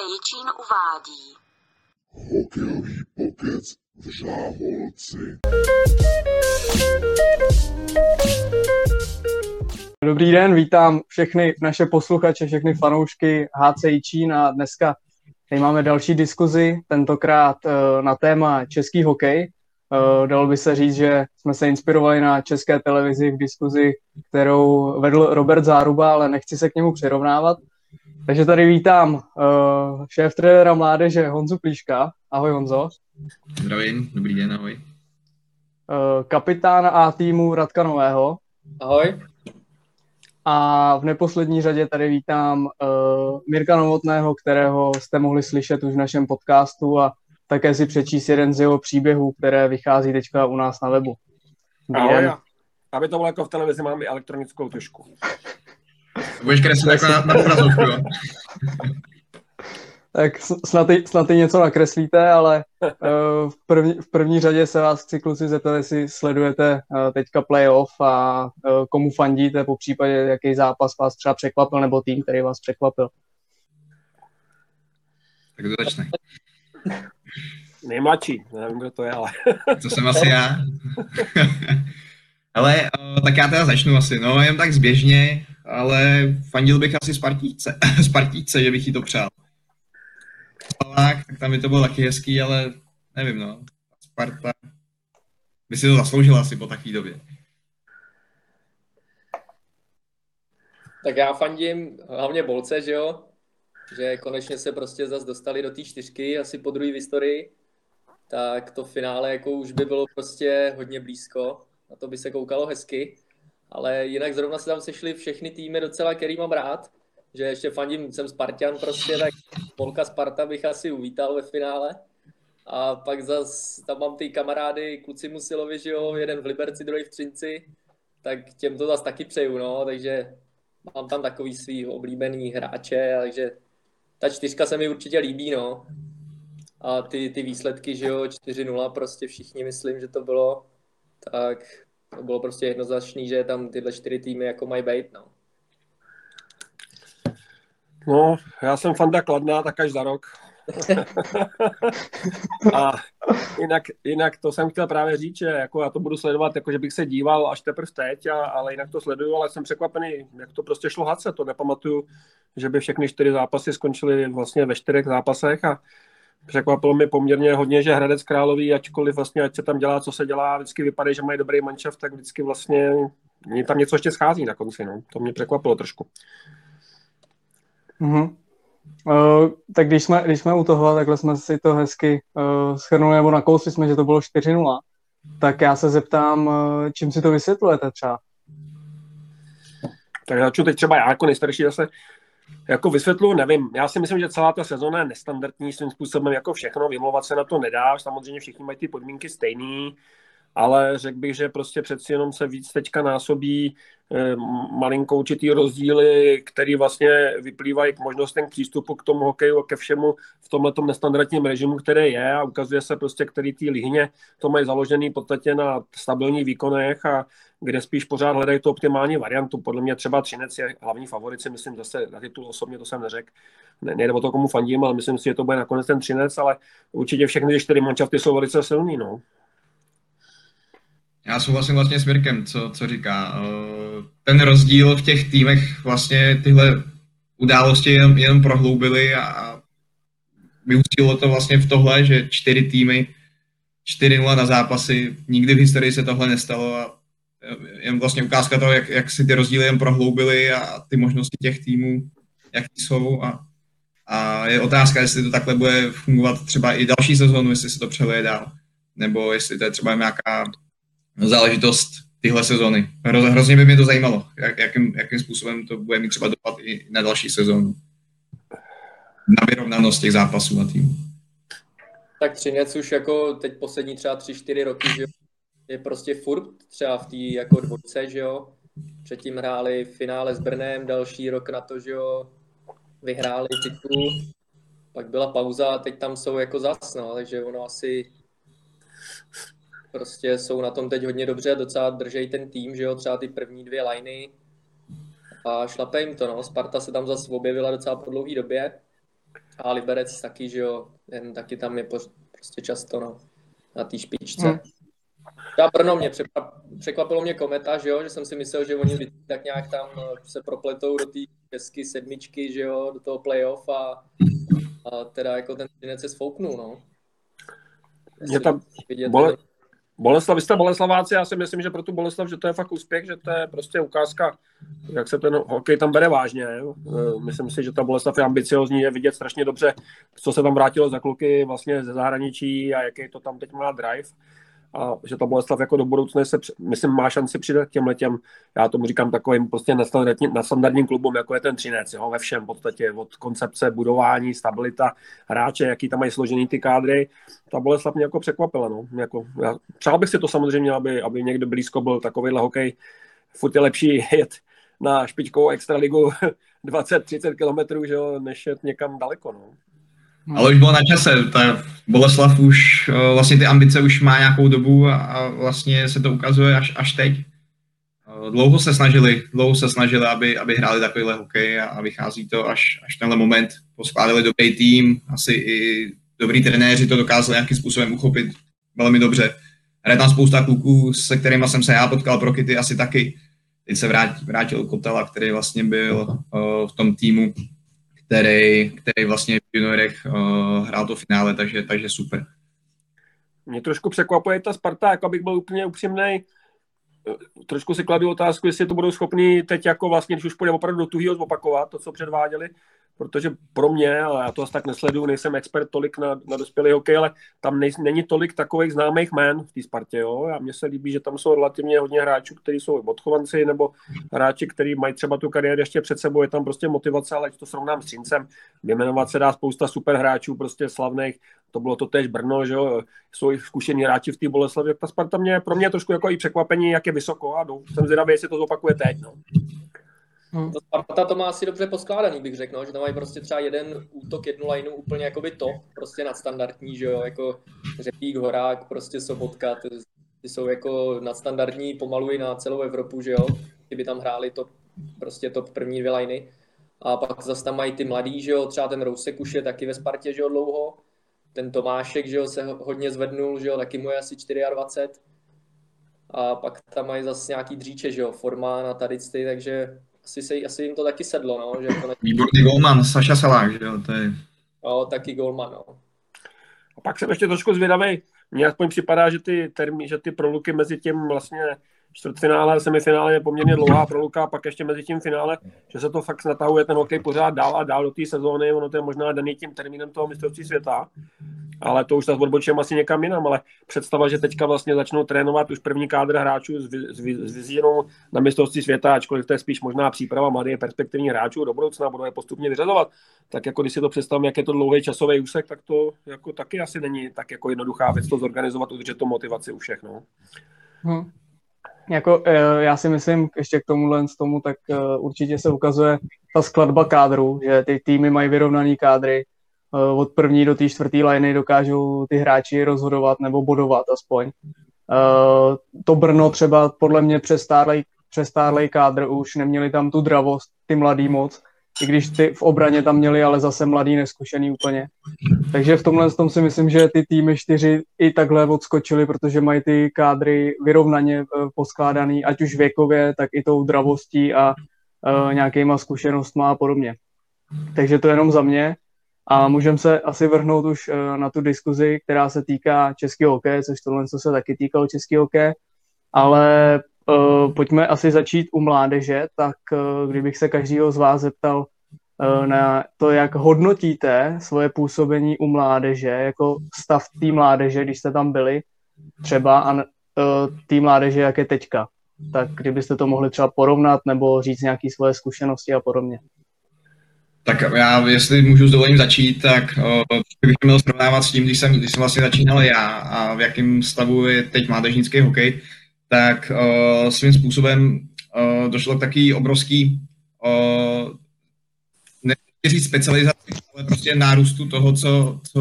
Jičín uvádí. Hokejový pokec v Žáholci. Dobrý den, vítám všechny naše posluchače, všechny fanoušky HC Jičín a dneska tady máme další diskuzi, tentokrát uh, na téma český hokej. Uh, dalo by se říct, že jsme se inspirovali na české televizi v diskuzi, kterou vedl Robert Záruba, ale nechci se k němu přirovnávat. Takže tady vítám uh, šéf trenéra mládeže Honzu Plíška. Ahoj Honzo. Zdravím, dobrý den, ahoj. Uh, kapitána A týmu Radka Nového. Ahoj. A v neposlední řadě tady vítám uh, Mirka Novotného, kterého jste mohli slyšet už v našem podcastu a také si přečíst jeden z jeho příběhů, které vychází teďka u nás na webu. Ahoj. Aby to bylo jako v televizi, mám i elektronickou tušku. Budeš kreslit jako na, na obrazovku, jo? Tak s- snad i, snad i něco nakreslíte, ale uh, v, první, v první řadě se vás chci kluci zeptat, jestli sledujete uh, teďka playoff a uh, komu fandíte, po případě jaký zápas vás třeba překvapil, nebo tým, který vás překvapil. Tak to začne. Nejmladší, nevím, kdo to je, ale To jsem asi já. ale uh, tak já teda začnu asi, no jen tak zběžně, ale fandil bych asi Spartíce, Spartíce, že bych jí to přál. Spalák, tak tam by to bylo taky hezký, ale nevím, no. Sparta by si to zasloužila asi po takové době. Tak já fandím hlavně Bolce, že jo? Že konečně se prostě zase dostali do té čtyřky, asi po druhé v historii. Tak to finále jako už by bylo prostě hodně blízko. Na to by se koukalo hezky. Ale jinak zrovna se tam sešly všechny týmy docela, který mám rád. Že ještě fandím, jsem Spartan prostě, tak Polka Sparta bych asi uvítal ve finále. A pak zas tam mám ty kamarády, kluci Musilovi, že jo, jeden v Liberci, druhý v Třinci. Tak těm to zase taky přeju, no, takže mám tam takový svý oblíbený hráče, takže ta čtyřka se mi určitě líbí, no. A ty, ty výsledky, že jo, 4-0, prostě všichni myslím, že to bylo, tak to bylo prostě jednoznačný, že tam tyhle čtyři týmy jako mají být, no. no, já jsem fanda Kladná, tak až za rok. A jinak, jinak to jsem chtěl právě říct, že jako já to budu sledovat, jako že bych se díval až teprve teď, a, ale jinak to sleduju, ale jsem překvapený, jak to prostě šlo hadce, to nepamatuju, že by všechny čtyři zápasy skončily vlastně ve čtyřech zápasech a překvapilo mi poměrně hodně, že Hradec Králový, ačkoliv vlastně, ať se tam dělá, co se dělá, vždycky vypadá, že mají dobrý manšaft, tak vždycky vlastně mě tam něco ještě schází na konci, no. To mě překvapilo trošku. Mhm. Uh, tak když jsme, když jsme u toho, takhle jsme si to hezky uh, schrnuli, nebo nakousli jsme, že to bylo 4-0, tak já se zeptám, uh, čím si to vysvětlujete třeba? Tak začnu teď třeba já jako nejstarší zase jako vysvětlu, nevím. Já si myslím, že celá ta sezóna je nestandardní svým způsobem jako všechno, vymlouvat se na to nedá, samozřejmě všichni mají ty podmínky stejný, ale řekl bych, že prostě přeci jenom se víc teďka násobí eh, malinko určitý rozdíly, které vlastně vyplývají k možnostem k přístupu k tomu hokeju a ke všemu v tomhle nestandardním režimu, který je a ukazuje se prostě, který ty lihně to mají založený v podstatě na stabilních výkonech a kde spíš pořád hledají tu optimální variantu. Podle mě třeba Třinec je hlavní favorit, si myslím zase na titul osobně, to jsem neřekl. Ne, nejde o to, komu fandím, ale myslím si, že to bude nakonec ten Třinec, ale určitě všechny ty čtyři manšafty jsou velice silný. No. Já souhlasím vlastně s Mirkem, co, co říká. Eh, Ten rozdíl v těch týmech vlastně tyhle události jenom, jenom prohloubily a vyústilo to vlastně v tohle, že čtyři týmy, 4-0 na zápasy, nikdy v historii se tohle nestalo a jen vlastně ukázka toho, jak, jak si ty rozdíly jen prohloubily a ty možnosti těch týmů, jaký jsou a, a je otázka, jestli to takhle bude fungovat třeba i další sezónu, jestli se to přeleje dál, nebo jestli to je třeba nějaká záležitost tyhle sezóny. Hro, hrozně by mě to zajímalo, jak, jakým, jakým způsobem to bude mít třeba dopad i na další sezónu. Na vyrovnanost těch zápasů a týmů. Tak Třinec už jako teď poslední třeba 3-4 roky, že je prostě furt třeba v té jako dvojce, že jo. Předtím hráli v finále s Brnem, další rok na to, že jo, vyhráli titul, pak byla pauza a teď tam jsou jako zas, no, takže ono asi prostě jsou na tom teď hodně dobře, docela držej ten tým, že jo, třeba ty první dvě liney a šlape jim to, no. Sparta se tam zase objevila docela po dlouhé době A Liberec taky, že jo, jen taky tam je prostě často no, na té špičce. Hmm. Třeba Brno mě překvapilo mě kometa, že jo, že jsem si myslel, že oni tak nějak tam eh, se propletou do té české sedmičky, že jo, do toho playoff a, a teda jako ten Třinec se sfouknul, no. Je tam bole, Boleslav, vy jste Boleslaváci, já si myslím, že pro tu Boleslav, že to je fakt úspěch, že to je prostě ukázka, jak se ten hokej tam bere vážně. Jo? Eh, myslím si, že ta Boleslav je ambiciozní, je vidět strašně dobře, co se tam vrátilo za kluky vlastně ze zahraničí a jaký to tam teď má drive a že ta Boleslav jako do budoucna se, myslím, má šanci přidat těm letěm, já tomu říkám takovým prostě na standardním klubům, jako je ten Třinec, jo, ve všem podstatě, od koncepce, budování, stabilita, hráče, jaký tam mají složený ty kádry, ta Boleslav mě jako překvapila, no, jako, já, přál bych si to samozřejmě, aby, aby někdo blízko byl takovýhle hokej, furt je lepší jet na špičkovou extraligu 20-30 kilometrů, že jo, než jet někam daleko, no. Ale už bylo na čase, ta Boleslav už, eh, vlastně ty ambice už má nějakou dobu a, vlastně se to ukazuje až, až teď. Eh, dlouho se snažili, dlouho se snažili, aby, aby hráli takovýhle hokej a, a vychází to až, až tenhle moment. Poskládali dobrý tým, asi i dobrý trenéři to dokázali nějakým způsobem uchopit velmi dobře. Hraje tam spousta kluků, se kterými jsem se já potkal, pro Kity asi taky. Teď se vrátil, vrátil Kotela, který vlastně byl uh, v tom týmu který, který vlastně v juniorech uh, hrál to finále, takže, takže super. Mě trošku překvapuje ta Sparta, jako abych byl úplně upřímný. Eh, trošku si kladu otázku, jestli to budou schopni teď jako vlastně, když už půjde opravdu do tuhýho zopakovat to, co předváděli, protože pro mě, ale já to asi tak nesleduju, nejsem expert tolik na, na dospělý hokej, ale tam nej, není tolik takových známých jmén v té Spartě. Jo? A mně se líbí, že tam jsou relativně hodně hráčů, kteří jsou odchovanci, nebo hráči, kteří mají třeba tu kariéru ještě před sebou, je tam prostě motivace, ale to srovnám s Třincem, vyjmenovat se dá spousta super hráčů, prostě slavných, to bylo to tež Brno, že jo, jsou i zkušení hráči v té Boleslavě, ta Sparta mě, pro mě je trošku jako i překvapení, jak je vysoko a jdu. jsem zvědavý, jestli to zopakuje teď. No. Hmm. To Sparta to má asi dobře poskládaný, bych řekl, no, že tam mají prostě třeba jeden útok, jednu lineu úplně jakoby top, prostě nadstandardní, že jo, jako Řepík, Horák, prostě Sobotka, ty, ty jsou jako nadstandardní pomalu i na celou Evropu, že jo, kdyby tam hráli to prostě top první dvě liney. A pak zase tam mají ty mladý, že jo, třeba ten Rousek už je taky ve Spartě, že jo, dlouho. Ten Tomášek, že jo, se hodně zvednul, že jo, taky mu je asi 24. A pak tam mají zase nějaký dříče, že jo, Formán a tady ty, takže asi, se, asi jim to taky sedlo, no. Že konec... Výborný golman, Saša Salák, že jo, to je... Jo, taky golman, no. A pak jsem ještě trošku zvědavý. Mně aspoň připadá, že ty termí, že ty proluky mezi tím vlastně čtvrtfinále a semifinále je poměrně dlouhá proluka a pak ještě mezi tím finále, že se to fakt natahuje ten hokej pořád dál a dál do té sezóny, ono to je možná daný tím termínem toho mistrovství světa, ale to už tak odbočím asi někam jinam, ale představa, že teďka vlastně začnou trénovat už první kádr hráčů s, s, s vizínou na mistrovství světa, ačkoliv to je spíš možná příprava mladých perspektivní hráčů do budoucna, budou je postupně vyřazovat, tak jako když si to představím, jak je to dlouhý časový úsek, tak to jako taky asi není tak jako jednoduchá věc to zorganizovat, udržet to motivaci u všech. No. Hmm. Jako, eh, já si myslím, ještě k tomuhle z tomu, tak eh, určitě se ukazuje ta skladba kádru, že ty týmy mají vyrovnaný kádry, Eh, od první do té čtvrté liney dokážou ty hráči rozhodovat nebo bodovat aspoň. To Brno třeba podle mě přestárlej, přestárlej kádr už neměli tam tu dravost, ty mladý moc, i když ty v obraně tam měli ale zase mladý neskušený úplně. Takže v tomhle tom si myslím, že ty týmy čtyři i takhle odskočily, protože mají ty kádry vyrovnaně eh, poskládaný, ať už věkově, tak i tou dravostí a uh, nějakýma zkušenostma a podobně. Takže to jenom za mě. A můžeme se asi vrhnout už eh, na tu diskuzi, která se týká českého hokeje, což tohle co se taky týkalo českého hokeje, ale uh, pojďme asi začít u mládeže, tak uh, kdybych se každého z vás zeptal uh, na to, jak hodnotíte svoje působení u mládeže, jako stav té mládeže, když jste tam byli třeba a té mládeže, jak je teďka. Tak kdybyste to mohli třeba porovnat nebo říct nějaké svoje zkušenosti a podobně. Tak já, jestli můžu s dovolením začít, tak uh, bych měl srovnávat s tím, když jsem, když jsem vlastně začínal já a v jakém stavu je teď mládežnický hokej, tak uh, svým způsobem uh, došlo k taký obrovský uh, říct specializaci, ale prostě nárůstu toho, co, co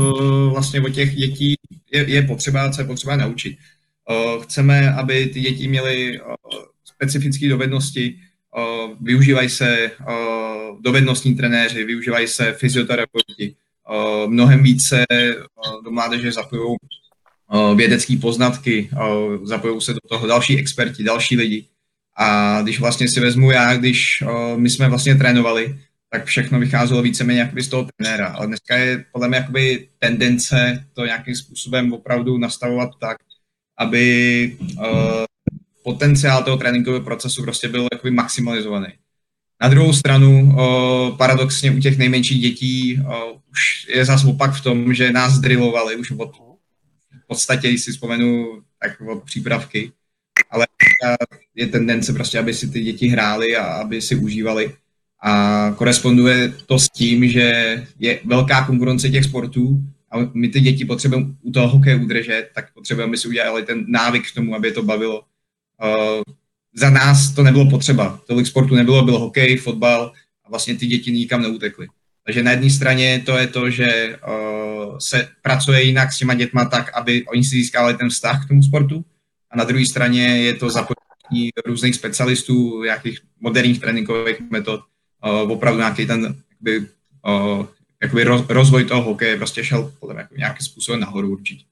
vlastně od těch dětí je, je potřeba, co je potřeba naučit. Uh, chceme, aby ty děti měly uh, specifické dovednosti, využívají se dovednostní trenéři, využívají se fyzioterapeuti, mnohem více do mládeže zapojují vědecké poznatky, zapojují se do toho další experti, další lidi. A když vlastně si vezmu já, když my jsme vlastně trénovali, tak všechno vycházelo víceméně jakoby z toho trenéra. Ale dneska je podle mě jakoby tendence to nějakým způsobem opravdu nastavovat tak, aby potenciál toho tréninkového procesu prostě byl jakoby maximalizovaný. Na druhou stranu, paradoxně u těch nejmenších dětí už je zase opak v tom, že nás drillovali už od podstatě, když si vzpomenu, tak od přípravky, ale je tendence prostě, aby si ty děti hrály a aby si užívali a koresponduje to s tím, že je velká konkurence těch sportů a my ty děti potřebujeme u toho hokeje udržet, tak potřebujeme, aby si udělali ten návyk k tomu, aby je to bavilo. Uh, za nás to nebylo potřeba. Tolik sportu nebylo, byl hokej, fotbal a vlastně ty děti nikam neutekly. Takže na jedné straně to je to, že uh, se pracuje jinak s těma dětma tak, aby oni si získali ten vztah k tomu sportu a na druhé straně je to zapojení různých specialistů, nějakých moderních tréninkových metod, uh, opravdu nějaký ten jakoby, uh, jakoby roz, rozvoj toho hokeje prostě šel podle mě jako nějakým způsobem nahoru určitě.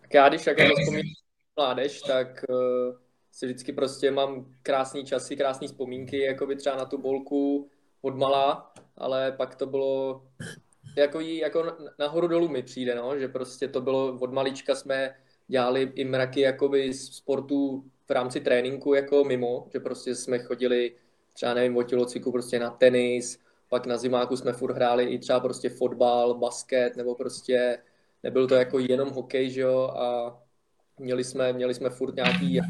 Tak já když také vzpomínám mládež, tak uh, si vždycky prostě mám krásný časy, krásné vzpomínky, jako by třeba na tu bolku od malá, ale pak to bylo jako, jako nahoru dolů mi přijde, no, že prostě to bylo od malička jsme dělali i mraky jakoby sportu v rámci tréninku jako mimo, že prostě jsme chodili třeba nevím, o tělocviku prostě na tenis, pak na zimáku jsme furt hráli i třeba prostě fotbal, basket, nebo prostě nebyl to jako jenom hokej, že jo, a měli jsme, měli jsme furt nějaký,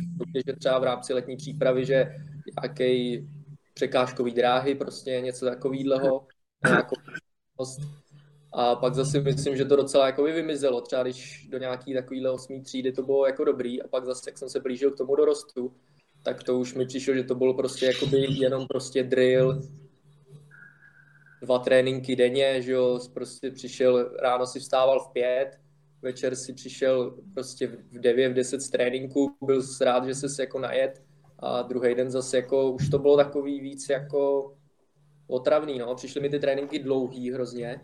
že třeba v rámci letní přípravy, že nějaký překážkový dráhy, prostě něco takového, a pak zase myslím, že to docela jako vymizelo. Třeba když do nějaký takovýhle osmý třídy to bylo jako dobrý a pak zase, jak jsem se blížil k tomu dorostu, tak to už mi přišlo, že to bylo prostě jakoby jenom prostě drill, dva tréninky denně, že jo, prostě přišel, ráno si vstával v pět, večer si přišel prostě v devět, v deset z tréninku, byl rád, že se jako najet a druhý den zase jako, už to bylo takový víc jako otravný, no, přišly mi ty tréninky dlouhý hrozně,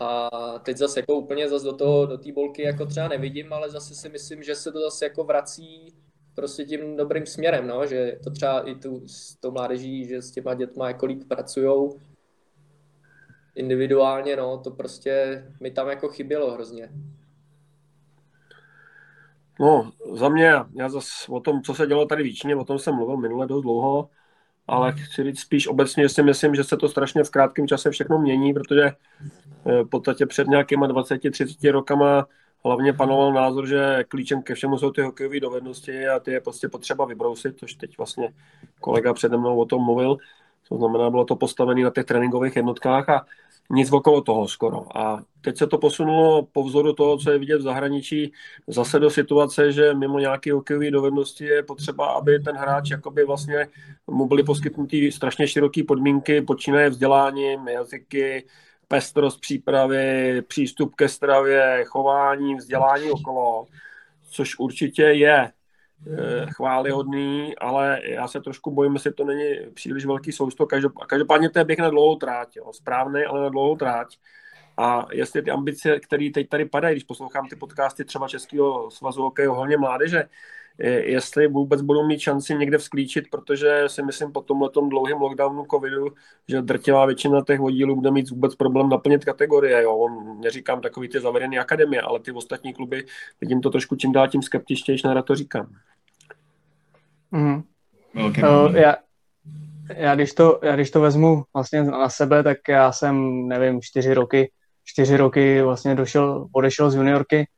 a teď zase jako úplně zase do toho, do té bolky jako třeba nevidím, ale zase si myslím, že se to zase jako vrací prostě tím dobrým směrem, no, že to třeba i tu, s tou mládeží, že s těma dětma jako líp pracujou individuálně, no, to prostě mi tam jako chybělo hrozně. No, za mě, já zase o tom, co se dělo tady výčině, o tom jsem mluvil minule dost dlouho, ale chci říct spíš obecně, si myslím, že se to strašně v krátkém čase všechno mění, protože eh, v podstatě před nějakýma 20-30 rokama hlavně panoval názor, že klíčem ke všemu jsou ty hokejové dovednosti a ty je prostě potřeba vybrousit, což teď vlastně kolega přede mnou o tom mluvil. To znamená, bylo to postavené na těch tréninkových jednotkách a nic okolo toho skoro. A teď se to posunulo po vzoru toho, co je vidět v zahraničí, zase do situace, že mimo nějaké hokejové dovednosti je potřeba, aby ten hráč jakoby vlastně mu byly poskytnuty strašně široké podmínky, počínaje vzděláním, jazyky, pestrost přípravy, přístup ke stravě, chování, vzdělání okolo, což určitě je chválihodný, ale já se trošku bojím, jestli to není příliš velký sousto. Každopádně to je běh na dlouhou tráť, jo. správný, ale na dlouhou tráť. A jestli ty ambice, které teď tady padají, když poslouchám ty podcasty třeba Českého svazu hokeje hodně mládeže, jestli vůbec budou mít šanci někde vzklíčit, protože si myslím po tomhle dlouhém lockdownu covidu, že drtivá většina těch vodílů bude mít vůbec problém naplnit kategorie. Jo. Neříkám takový ty zavedené akademie, ale ty ostatní kluby, vidím to trošku čím dál tím skeptičtější, na to říkám. Mm. Okay. Uh, já, já, když to, já když to vezmu vlastně na sebe, tak já jsem, nevím, čtyři roky, čtyři roky vlastně došel, odešel z juniorky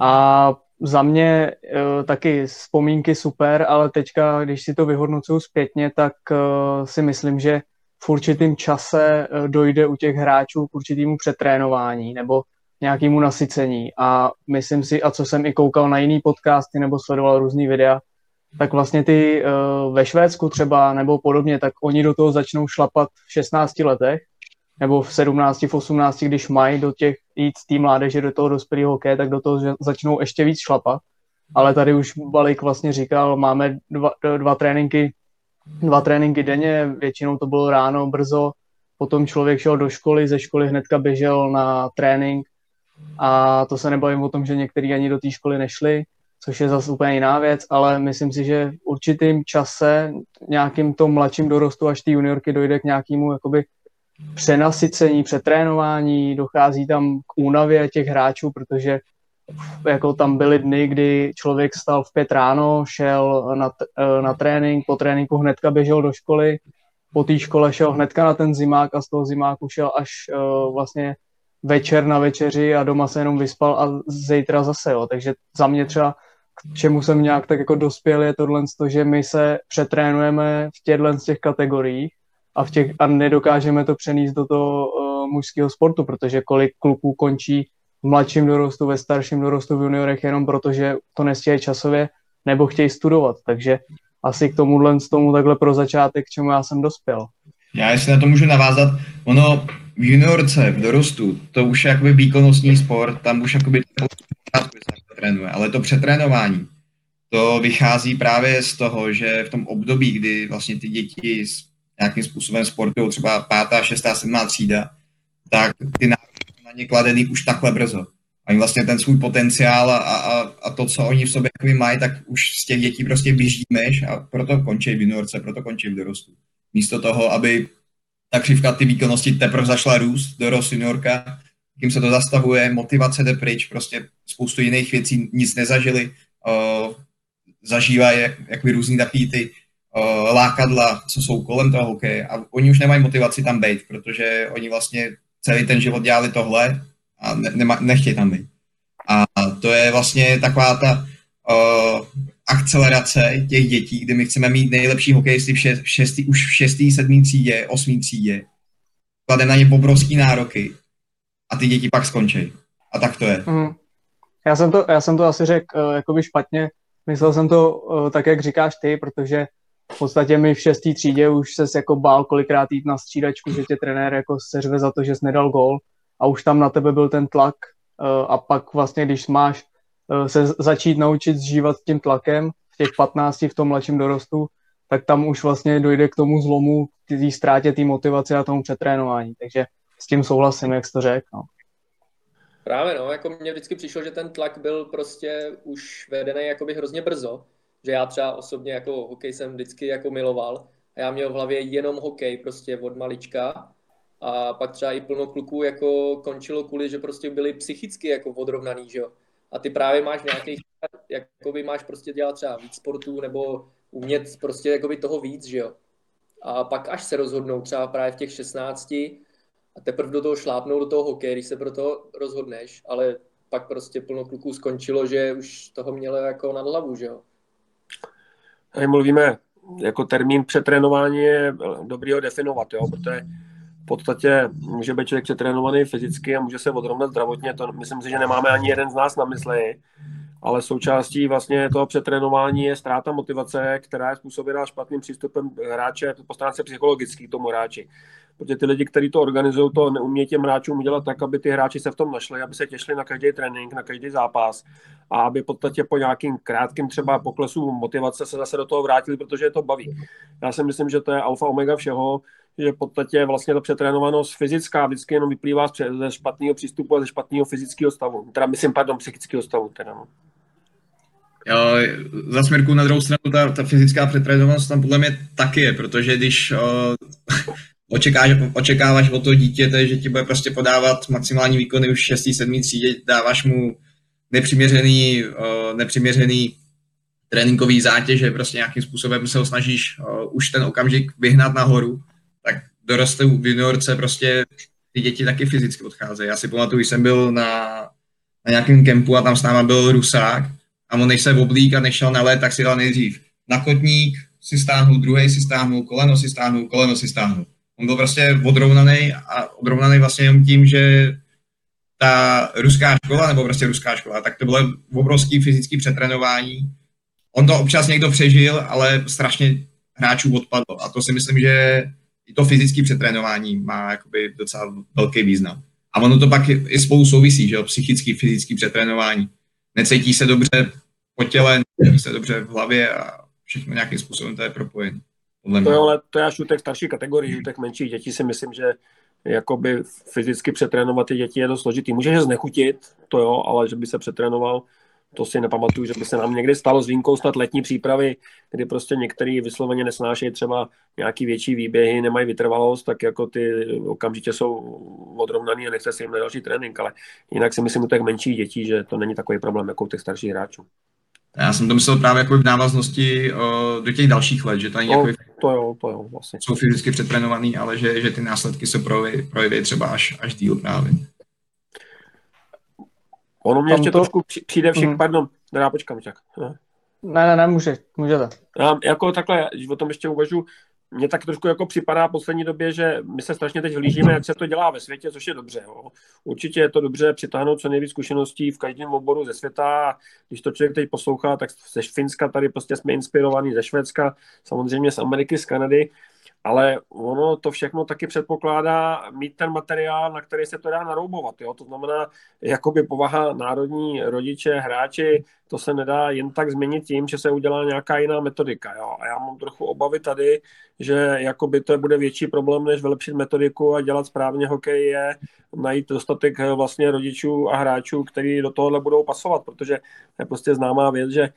a za mě uh, taky vzpomínky super, ale teďka, když si to vyhodnocuju zpětně, tak uh, si myslím, že v určitým čase uh, dojde u těch hráčů k určitému přetrénování nebo nějakému nasycení. A myslím si, a co jsem i koukal na jiný podcasty nebo sledoval různý videa, tak vlastně ty uh, ve Švédsku třeba nebo podobně, tak oni do toho začnou šlapat v 16 letech nebo v 17, v 18, když mají do těch jít z té mládeže do toho dospělého hokeje, tak do toho začnou ještě víc šlapat. Ale tady už Balik vlastně říkal, máme dva, dva tréninky dva tréninky denně, většinou to bylo ráno, brzo, potom člověk šel do školy, ze školy hnedka běžel na trénink a to se nebavím o tom, že někteří ani do té školy nešli, což je zase úplně jiná věc, ale myslím si, že v určitým čase, nějakým tom mladším dorostu až ty juniorky dojde k nějakému jakoby přenasycení, přetrénování, dochází tam k únavě těch hráčů, protože jako tam byly dny, kdy člověk stal v pět ráno, šel na, na trénink, po tréninku hnedka běžel do školy, po té škole šel hnedka na ten zimák a z toho zimáku šel až uh, vlastně večer na večeři a doma se jenom vyspal a zítra zase, jo. Takže za mě třeba k čemu jsem nějak tak jako dospěl je tohle, že my se přetrénujeme v těchto těch kategoriích a, v těch, a nedokážeme to přenést do toho uh, mužského sportu, protože kolik kluků končí v mladším dorostu, ve starším dorostu, v juniorech jenom proto, že to nestějí časově nebo chtějí studovat. Takže asi k tomuhle tomu takhle pro začátek, k čemu já jsem dospěl. Já jestli na to můžu navázat, ono v juniorce, v dorostu, to už je jakoby výkonnostní sport, tam už jakoby trénuje, ale to přetrénování, to vychází právě z toho, že v tom období, kdy vlastně ty děti nějakým způsobem sportují, třeba pátá, šestá, sedmá třída, tak ty nároky na ně kladený už takhle brzo. Oni vlastně ten svůj potenciál a, a, a to, co oni v sobě mají, tak už z těch dětí prostě vyždímeš a proto končí v juniorce, proto končí v dorostu. Místo toho, aby ta křivka ty výkonnosti teprve zašla růst, dorost juniorka, tím se to zastavuje, motivace jde pryč, prostě spoustu jiných věcí nic nezažili, uh, zažívají jak, jakoby různý takový ty uh, lákadla, co jsou kolem toho hokeje a oni už nemají motivaci tam být, protože oni vlastně celý ten život dělali tohle a ne, nema, nechtějí tam být. A to je vlastně taková ta uh, akcelerace těch dětí, kdy my chceme mít nejlepší hokejisty v, šest, v šestý, už v šestý, sedmý třídě, osmý třídě. Klademe na ně obrovský nároky a ty děti pak skončí. A tak to je. Mm. Já jsem to, já jsem to asi řekl uh, jakoby špatně. Myslel jsem to uh, tak, jak říkáš ty, protože podstatě mi v šestý třídě už se jako bál kolikrát jít na střídačku, že tě trenér jako seřve za to, že jsi nedal gol a už tam na tebe byl ten tlak uh, a pak vlastně, když máš uh, se začít naučit zžívat tím tlakem v těch 15 v tom mladším dorostu, tak tam už vlastně dojde k tomu zlomu, té ztrátě té motivace a tomu přetrénování. Takže s tím souhlasím, jak jsi to řekl. No. Právě no, jako mně vždycky přišlo, že ten tlak byl prostě už vedený jakoby hrozně brzo, že já třeba osobně jako hokej jsem vždycky jako miloval a já měl v hlavě jenom hokej prostě od malička a pak třeba i plno kluků jako končilo kvůli, že prostě byli psychicky jako odrovnaný, že jo. A ty právě máš nějaký, jakoby máš prostě dělat třeba víc sportů nebo umět prostě jakoby toho víc, že jo. A pak až se rozhodnou třeba právě v těch 16 a teprve do toho šlápnou do toho hokeje, když se pro to rozhodneš, ale pak prostě plno kluků skončilo, že už toho mělo jako nad hlavu, že jo. Tady mluvíme, jako termín přetrénování je dobrý ho definovat, jo, protože v podstatě může být člověk přetrénovaný fyzicky a může se odrovnat zdravotně, to myslím si, že nemáme ani jeden z nás na mysli, ale součástí vlastně toho přetrénování je ztráta motivace, která je způsobená špatným přístupem hráče po stránce psychologický tomu hráči protože ty lidi, kteří to organizují, to neumějí těm hráčům udělat tak, aby ty hráči se v tom našli, aby se těšili na každý trénink, na každý zápas a aby v podstatě po nějakým krátkým třeba poklesu motivace se zase do toho vrátili, protože je to baví. Já si myslím, že to je alfa omega všeho, že v podstatě vlastně ta přetrénovanost fyzická vždycky jenom vyplývá ze špatného přístupu a ze špatného fyzického stavu. Teda myslím, pardon, psychického stavu. Teda, no. Jo, za směrku na druhou stranu ta, ta fyzická přetrénovanost tam podle mě taky je, protože když o, očekáváš, očekáváš od toho dítěte, že ti bude prostě podávat maximální výkony už 6. 7. třídě, dáváš mu nepřiměřený, uh, nepřiměřený tréninkový zátěže, prostě nějakým způsobem se ho snažíš uh, už ten okamžik vyhnat nahoru, tak doroste v juniorce prostě ty děti taky fyzicky odcházejí. Já si pamatuju, jsem byl na, na nějakém kempu a tam s náma byl Rusák a on než se oblík a nešel na let, tak si dal nejdřív nakotník, si stáhnul, druhý si stáhnul, koleno si stáhnul, koleno si stáhnul. On byl prostě odrovnaný a odrovnaný vlastně jenom tím, že ta ruská škola, nebo prostě ruská škola, tak to bylo obrovský fyzický přetrénování. On to občas někdo přežil, ale strašně hráčů odpadlo. A to si myslím, že i to fyzické přetrénování má jakoby docela velký význam. A ono to pak i spolu souvisí, že jo, psychický, fyzický přetrénování. Necítí se dobře po těle, necítí se dobře v hlavě a všechno nějakým způsobem to je propojené. Podle. To je, ale to je až u těch starších kategorií, u těch menších dětí si myslím, že jakoby fyzicky přetrénovat ty děti je dost složitý. Může je znechutit, to jo, ale že by se přetrénoval, to si nepamatuju, že by se nám někdy stalo s výjimkou snad letní přípravy, kdy prostě některý vysloveně nesnášejí třeba nějaký větší výběhy, nemají vytrvalost, tak jako ty okamžitě jsou odrovnaný a nechce se jim na další trénink, ale jinak si myslím u těch menších dětí, že to není takový problém jako u těch starších hráčů. Já jsem to myslel právě jako v návaznosti o, do těch dalších let, že tady No, jako to jo, to jo, vlastně. jsou fyzicky přetrénovaný, ale že, že ty následky se projeví, projeví třeba až, až díl právě. Ono mě Tam ještě to- trošku při- přijde všech, Mhm. pardon, já počkám, čak. No. Ne, ne, ne, může, můžete. Já jako takhle, když o tom ještě uvažu, mně tak trošku jako připadá v poslední době, že my se strašně teď vlížíme, jak se to dělá ve světě, což je dobře. Jo. Určitě je to dobře přitáhnout co nejvíc zkušeností v každém oboru ze světa. Když to člověk teď poslouchá, tak ze Finska tady prostě jsme inspirovaní, ze Švédska, samozřejmě z Ameriky, z Kanady, ale ono to všechno taky předpokládá mít ten materiál, na který se to dá naroubovat. Jo? To znamená, jakoby povaha národní rodiče, hráči, to se nedá jen tak změnit tím, že se udělá nějaká jiná metodika. Jo? A já mám trochu obavy tady, že jakoby to bude větší problém, než vylepšit metodiku a dělat správně hokej je najít dostatek eh, vlastně rodičů a hráčů, kteří do tohohle budou pasovat, protože je prostě známá věc, že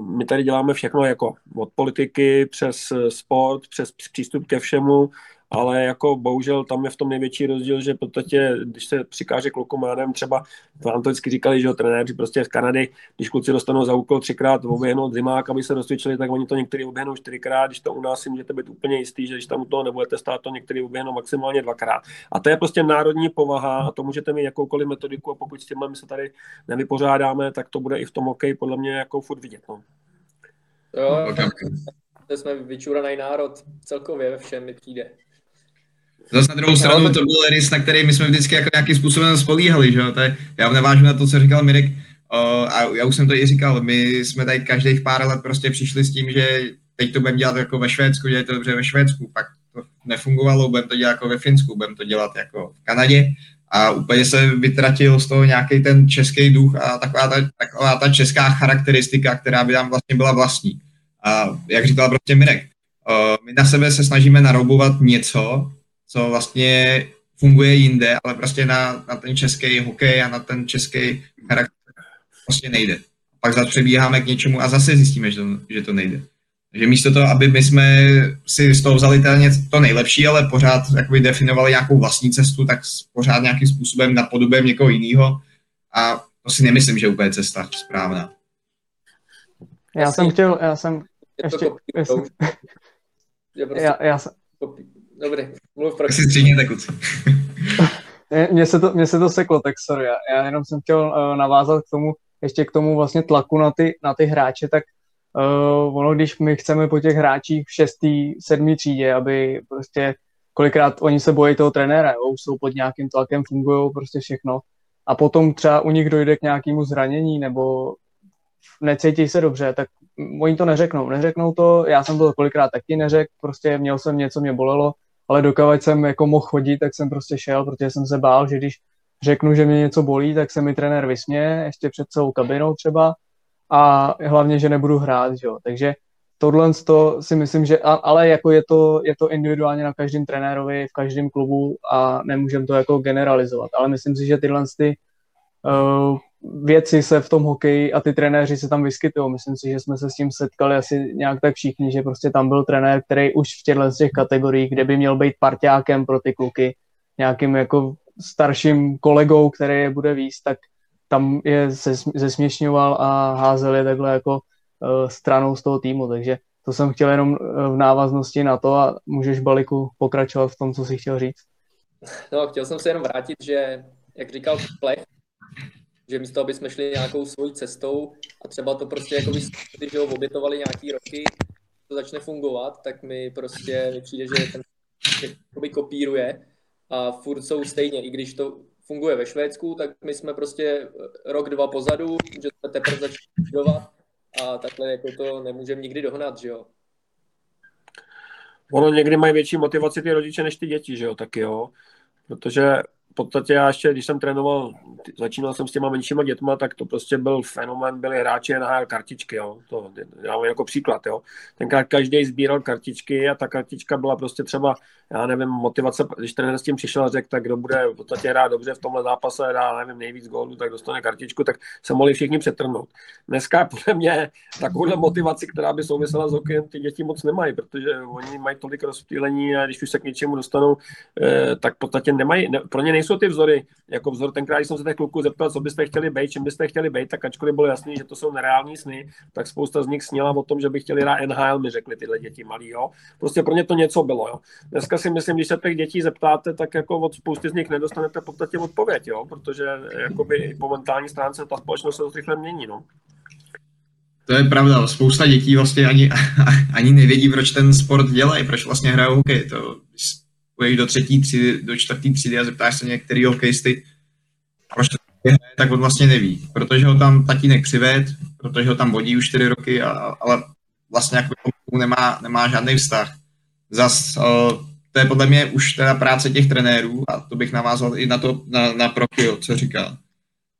my tady děláme všechno jako od politiky přes eh, sport, přes přístup ke všemu, ale jako bohužel tam je v tom největší rozdíl, že podstatě, když se přikáže klukům, já nevím, třeba vám to vždycky říkali, že jo, trenéři prostě z Kanady, když kluci dostanou za úkol třikrát oběhnout zimák, aby se rozcvičili, tak oni to některý oběhnou čtyřikrát, když to u nás si můžete být úplně jistý, že když tam u toho nebudete stát, to některý oběhnou maximálně dvakrát. A to je prostě národní povaha a to můžete mít jakoukoliv metodiku a pokud s tím my se tady nevypořádáme, tak to bude i v tom hokeji podle mě jako furt vidět. No. Jo, to jsme vyčuraný národ celkově ve všem mi přijde. Zase na druhou stranu to byl rys, na který my jsme vždycky jako nějakým způsobem spolíhali, že jo? To je, já navážu na to, co říkal Mirek, o, a já už jsem to i říkal, my jsme tady každých pár let prostě přišli s tím, že teď to budeme dělat jako ve Švédsku, že je to dobře ve Švédsku, pak to nefungovalo, budeme to dělat jako ve Finsku, budeme to dělat jako v Kanadě a úplně se vytratil z toho nějaký ten český duch a taková ta, taková ta česká charakteristika, která by tam vlastně byla vlastní. A jak říkal prostě Mirek, o, my na sebe se snažíme naroubovat něco, co vlastně funguje jinde, ale prostě na, na ten český hokej a na ten český charakter prostě nejde. Pak zase přebíháme k něčemu a zase zjistíme, že to, že to nejde. Takže místo toho, aby my jsme si z toho vzali to nejlepší, ale pořád jakoby definovali nějakou vlastní cestu, tak pořád nějakým způsobem napodobujeme někoho jiného a to si nemyslím, že je úplně cesta správná. Já jsem chtěl, já jsem, to Ještě- to prostě já, já, jsem-. Dobrý, mluv Tak pro si stříhněte, kluci. Mě- Mně se, to, mně se to seklo, tak sorry. Já, já jenom jsem chtěl uh, navázat k tomu, ještě k tomu vlastně tlaku na ty, na ty hráče, tak uh, ono, když my chceme po těch hráčích v šestý, sedmý třídě, aby prostě kolikrát oni se bojí toho trenéra, jo, jsou pod nějakým tlakem, fungují prostě všechno. A potom třeba u nich dojde k nějakému zranění nebo necítí se dobře, tak oni to neřeknou. Neřeknou to, já jsem to kolikrát taky neřekl, prostě měl jsem něco, mě bolelo, ale dokud jsem jako mohl chodit, tak jsem prostě šel, protože jsem se bál, že když řeknu, že mě něco bolí, tak se mi trenér vysměje, ještě před celou kabinou třeba a hlavně, že nebudu hrát, jo. Takže tohle to si myslím, že, ale jako je to, je to individuálně na každém trenérovi, v každém klubu a nemůžeme to jako generalizovat, ale myslím si, že tyhle ty uh, věci se v tom hokeji a ty trenéři se tam vyskytují. Myslím si, že jsme se s tím setkali asi nějak tak všichni, že prostě tam byl trenér, který už v těchto z těch kategoriích, kde by měl být parťákem pro ty kluky, nějakým jako starším kolegou, který je bude víc, tak tam je zes- zesměšňoval a házel je takhle jako uh, stranou z toho týmu, takže to jsem chtěl jenom eh, v návaznosti na to a můžeš Baliku pokračovat v tom, co jsi chtěl říct. No, chtěl jsem se jenom vrátit, že, jak říkal Plech, že místo, aby jsme šli nějakou svojí cestou a třeba to prostě jako by že ho obětovali nějaký roky, to začne fungovat, tak mi prostě mi přijde, že ten jakoby kopíruje a furt jsou stejně, i když to funguje ve Švédsku, tak my jsme prostě rok, dva pozadu, že jsme teprve začali studovat a takhle jako to nemůžeme nikdy dohnat, že jo. Ono někdy mají větší motivaci ty rodiče než ty děti, že jo, taky jo. Protože podstatě já ještě, když jsem trénoval, začínal jsem s těma menšíma dětma, tak to prostě byl fenomén, byly hráči na kartičky, jo. To dávám jako příklad, jo. Tenkrát každý sbíral kartičky a ta kartička byla prostě třeba, já nevím, motivace, když trenér s tím přišel a řekl, tak kdo bude v podstatě hrát dobře v tomhle zápase, dá, nevím, nejvíc gólů, tak dostane kartičku, tak se mohli všichni přetrhnout. Dneska podle mě takovouhle motivaci, která by souvisela s hokejem, ty děti moc nemají, protože oni mají tolik rozptýlení a když už se k něčemu dostanou, eh, tak v podstatě nemají, ne, pro ně nejsou ty vzory, jako vzor tenkrát, když jsem se těch kluků zeptal, co byste chtěli být, čím byste chtěli být, tak ačkoliv bylo jasný, že to jsou nereální sny, tak spousta z nich sněla o tom, že by chtěli hrát NHL, mi řekli tyhle děti malí, jo. Prostě pro ně to něco bylo, jo. Dneska si myslím, když se těch dětí zeptáte, tak jako od spousty z nich nedostanete v podstatě odpověď, jo, protože jakoby po mentální stránce ta společnost se rychle mění, no. To je pravda, spousta dětí vlastně ani, ani nevědí, proč ten sport dělají, proč vlastně hrajou hokej. To, půjdeš do třetí třídy, do čtvrtý třídy a zeptáš se některý hokejisty, proč to hraje, tak on vlastně neví. Protože ho tam tatínek přived, protože ho tam vodí už čtyři roky, a, ale vlastně jako nemá, nemá žádný vztah. Zas uh, to je podle mě už teda práce těch trenérů a to bych navázal i na to, na, na Prokio, co říkal.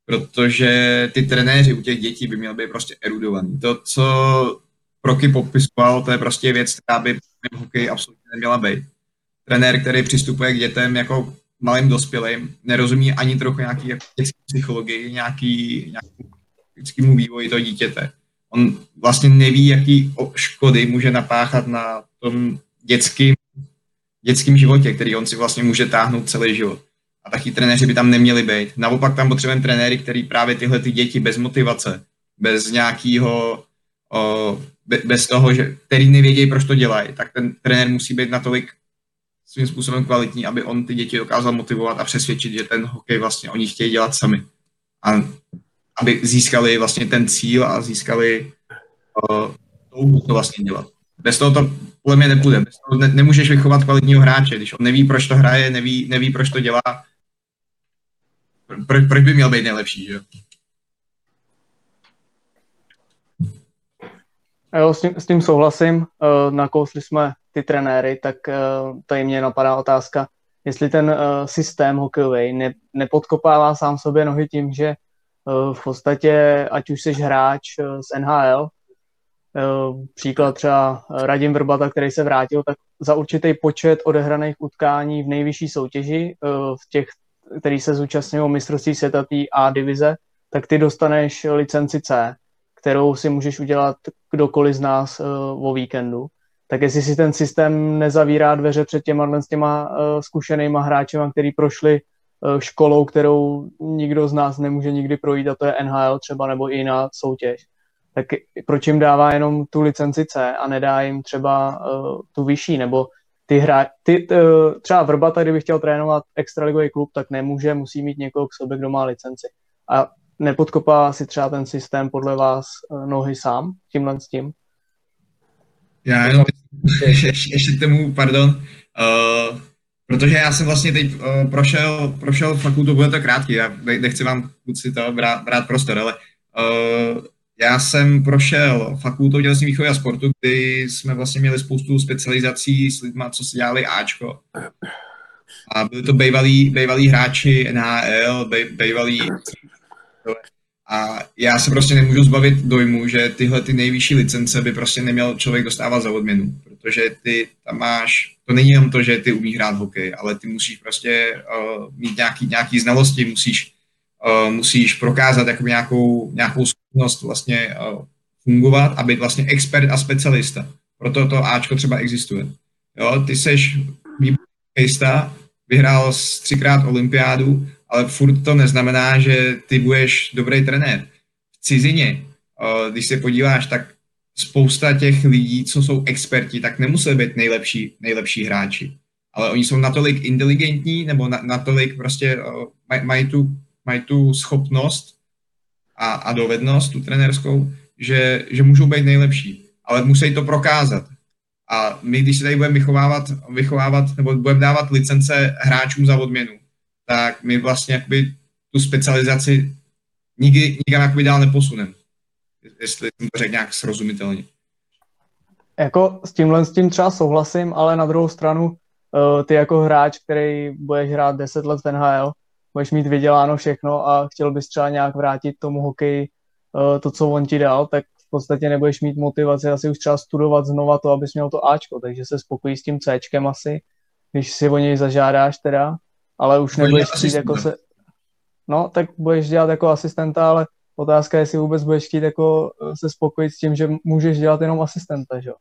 Protože ty trenéři u těch dětí by měly být prostě erudovaný. To, co Proky popisoval, to je prostě věc, která by v hokeji absolutně neměla být trenér, který přistupuje k dětem jako malým dospělým, nerozumí ani trochu nějaký jako psychologii, nějaký, nějaký vývoji toho dítěte. On vlastně neví, jaký škody může napáchat na tom dětským, dětským životě, který on si vlastně může táhnout celý život. A taky trenéři by tam neměli být. Naopak tam potřebujeme trenéry, který právě tyhle ty děti bez motivace, bez nějakého, bez toho, že, který nevědějí, proč to dělají, tak ten trenér musí být natolik svým způsobem kvalitní, aby on ty děti dokázal motivovat a přesvědčit, že ten hokej vlastně oni chtějí dělat sami. A aby získali vlastně ten cíl a získali uh, to vlastně dělat. Bez toho to podle mě nepůjde. Bez toho ne, nemůžeš vychovat kvalitního hráče, když on neví, proč to hraje, neví, neví proč to dělá. Pro, proč by měl být nejlepší, že jo? S tím, s tím souhlasím. Uh, nakousli jsme ty trenéry, tak uh, tady mě napadá otázka, jestli ten uh, systém hokejový ne, nepodkopává sám sobě nohy tím, že uh, v podstatě, ať už jsi hráč z NHL, příklad třeba Radim Vrbata, který se vrátil, tak za určitý počet odehraných utkání v nejvyšší soutěži, v těch, který se zúčastňují mistrovství světa A divize, tak ty dostaneš licenci C, kterou si můžeš udělat kdokoliv z nás o víkendu tak jestli si ten systém nezavírá dveře před těma, s těma uh, zkušenýma hráčema, který prošli uh, školou, kterou nikdo z nás nemůže nikdy projít, a to je NHL třeba nebo i jiná soutěž, tak proč jim dává jenom tu licenci C a nedá jim třeba uh, tu vyšší, nebo ty hra, ty, uh, třeba Vrbata, kdyby chtěl trénovat extraligový klub, tak nemůže, musí mít někoho k sobě, kdo má licenci. A nepodkopá si třeba ten systém podle vás uh, nohy sám tímhle s tím? Já jenom ještě, ještě k tomu, pardon, uh, protože já jsem vlastně teď uh, prošel, prošel fakultu, bude to krátký, já nechci vám kluci to brát, brát prostor, ale uh, já jsem prošel fakultou tělesní výchovy a sportu, kdy jsme vlastně měli spoustu specializací s lidmi, co si dělali Ačko. A byli to bývalí, bývalí hráči NHL, bývalí a já se prostě nemůžu zbavit dojmu, že tyhle ty nejvyšší licence by prostě neměl člověk dostávat za odměnu, protože ty tam máš, to není jenom to, že ty umíš hrát hokej, ale ty musíš prostě uh, mít nějaký, nějaký znalosti, musíš, uh, musíš prokázat jako nějakou, nějakou schopnost vlastně uh, fungovat a být vlastně expert a specialista. Proto to Ačko třeba existuje. Jo, ty seš výborný vyhrál třikrát olympiádu, ale furt to neznamená, že ty budeš dobrý trenér. V cizině, když se podíváš, tak spousta těch lidí, co jsou experti, tak nemusí být nejlepší, nejlepší hráči. Ale oni jsou natolik inteligentní, nebo na, natolik prostě maj, mají, tu, mají tu schopnost a, a dovednost, tu trenérskou, že, že můžou být nejlepší. Ale musí to prokázat. A my, když se tady budeme vychovávat, vychovávat nebo budeme dávat licence hráčům za odměnu, tak my vlastně jakoby tu specializaci nikdy, nikam jakoby dál neposuneme. Jestli jsem to řekl nějak srozumitelně. Jako s tímhle s tím třeba souhlasím, ale na druhou stranu uh, ty jako hráč, který budeš hrát 10 let v NHL, budeš mít vyděláno všechno a chtěl bys třeba nějak vrátit tomu hokeji uh, to, co on ti dal, tak v podstatě nebudeš mít motivaci asi už třeba studovat znova to, abys měl to Ačko, takže se spokojí s tím Cčkem asi, když si o něj zažádáš teda, ale už nebudeš chtít jako se... No, tak budeš dělat jako asistenta, ale otázka je, jestli vůbec budeš chtít jako eh, se spokojit s tím, že můžeš dělat jenom asistenta, že jo.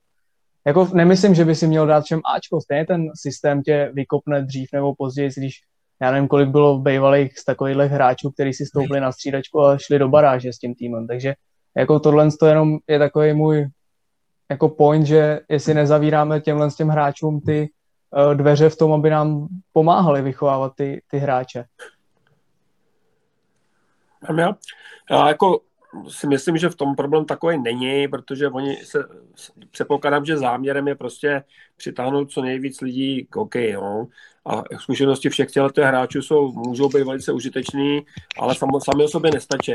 Jako nemyslím, že by si měl dát všem Ačko, stejně ten systém tě vykopne dřív nebo později, když já nevím, kolik bylo v bývalých z takovýchhle hráčů, kteří si stoupili na střídačku a šli do baráže s tím týmem, takže jako tohle to jenom je takový můj jako point, že jestli nezavíráme těmhle s těm hráčům ty dveře v tom, aby nám pomáhali vychovávat ty, ty hráče. Já, já jako si myslím, že v tom problém takový není, protože oni se, předpokládám, že záměrem je prostě přitáhnout co nejvíc lidí k hokeji. No. A zkušenosti všech těchto hráčů jsou, můžou být velice užitečný, ale sam, sami o sobě nestačí.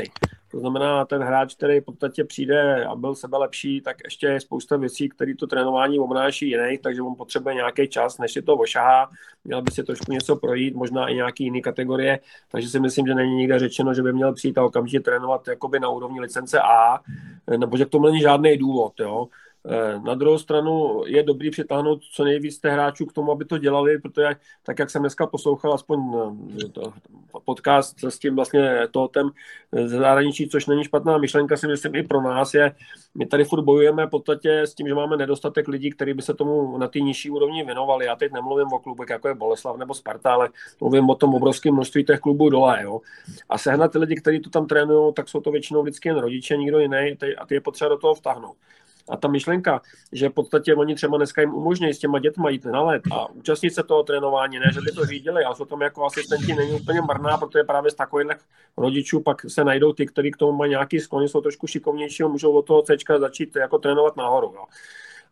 To znamená, ten hráč, který v podstatě přijde a byl sebe lepší, tak ještě je spousta věcí, které to trénování obnáší jiný, takže on potřebuje nějaký čas, než si to ošahá. Měl by si trošku něco projít, možná i nějaký jiný kategorie, takže si myslím, že není nikde řečeno, že by měl přijít a okamžitě trénovat jakoby na úrovni licence A, nebo že k tomu není žádný důvod. Jo. Eh, na druhou stranu je dobrý přitáhnout co nejvíc těch hráčů k tomu, aby to dělali, protože tak, jak jsem dneska poslouchal aspoň eh, to, podcast s tím vlastně totem ze zahraničí, což není špatná myšlenka, si myslím i pro nás je, my tady furt bojujeme v podstatě s tím, že máme nedostatek lidí, kteří by se tomu na té nižší úrovni věnovali. Já teď nemluvím o klubech, jako je Boleslav nebo Sparta, ale mluvím o tom obrovském množství těch klubů dole. Jo. A sehnat ty lidi, kteří to tam trénují, tak jsou to většinou vždycky jen rodiče, nikdo jiný, a ty je potřeba do toho vtáhnout. A ta myšlenka, že v podstatě oni třeba dneska jim umožňují s těma dětma jít na let a účastnit se toho trénování, ne, že by to řídili, ale jsou tam jako asistenti není úplně marná, protože právě z takových rodičů pak se najdou ty, kteří k tomu mají nějaký sklony, jsou trošku šikovnější a můžou od toho C začít jako trénovat nahoru. Jo.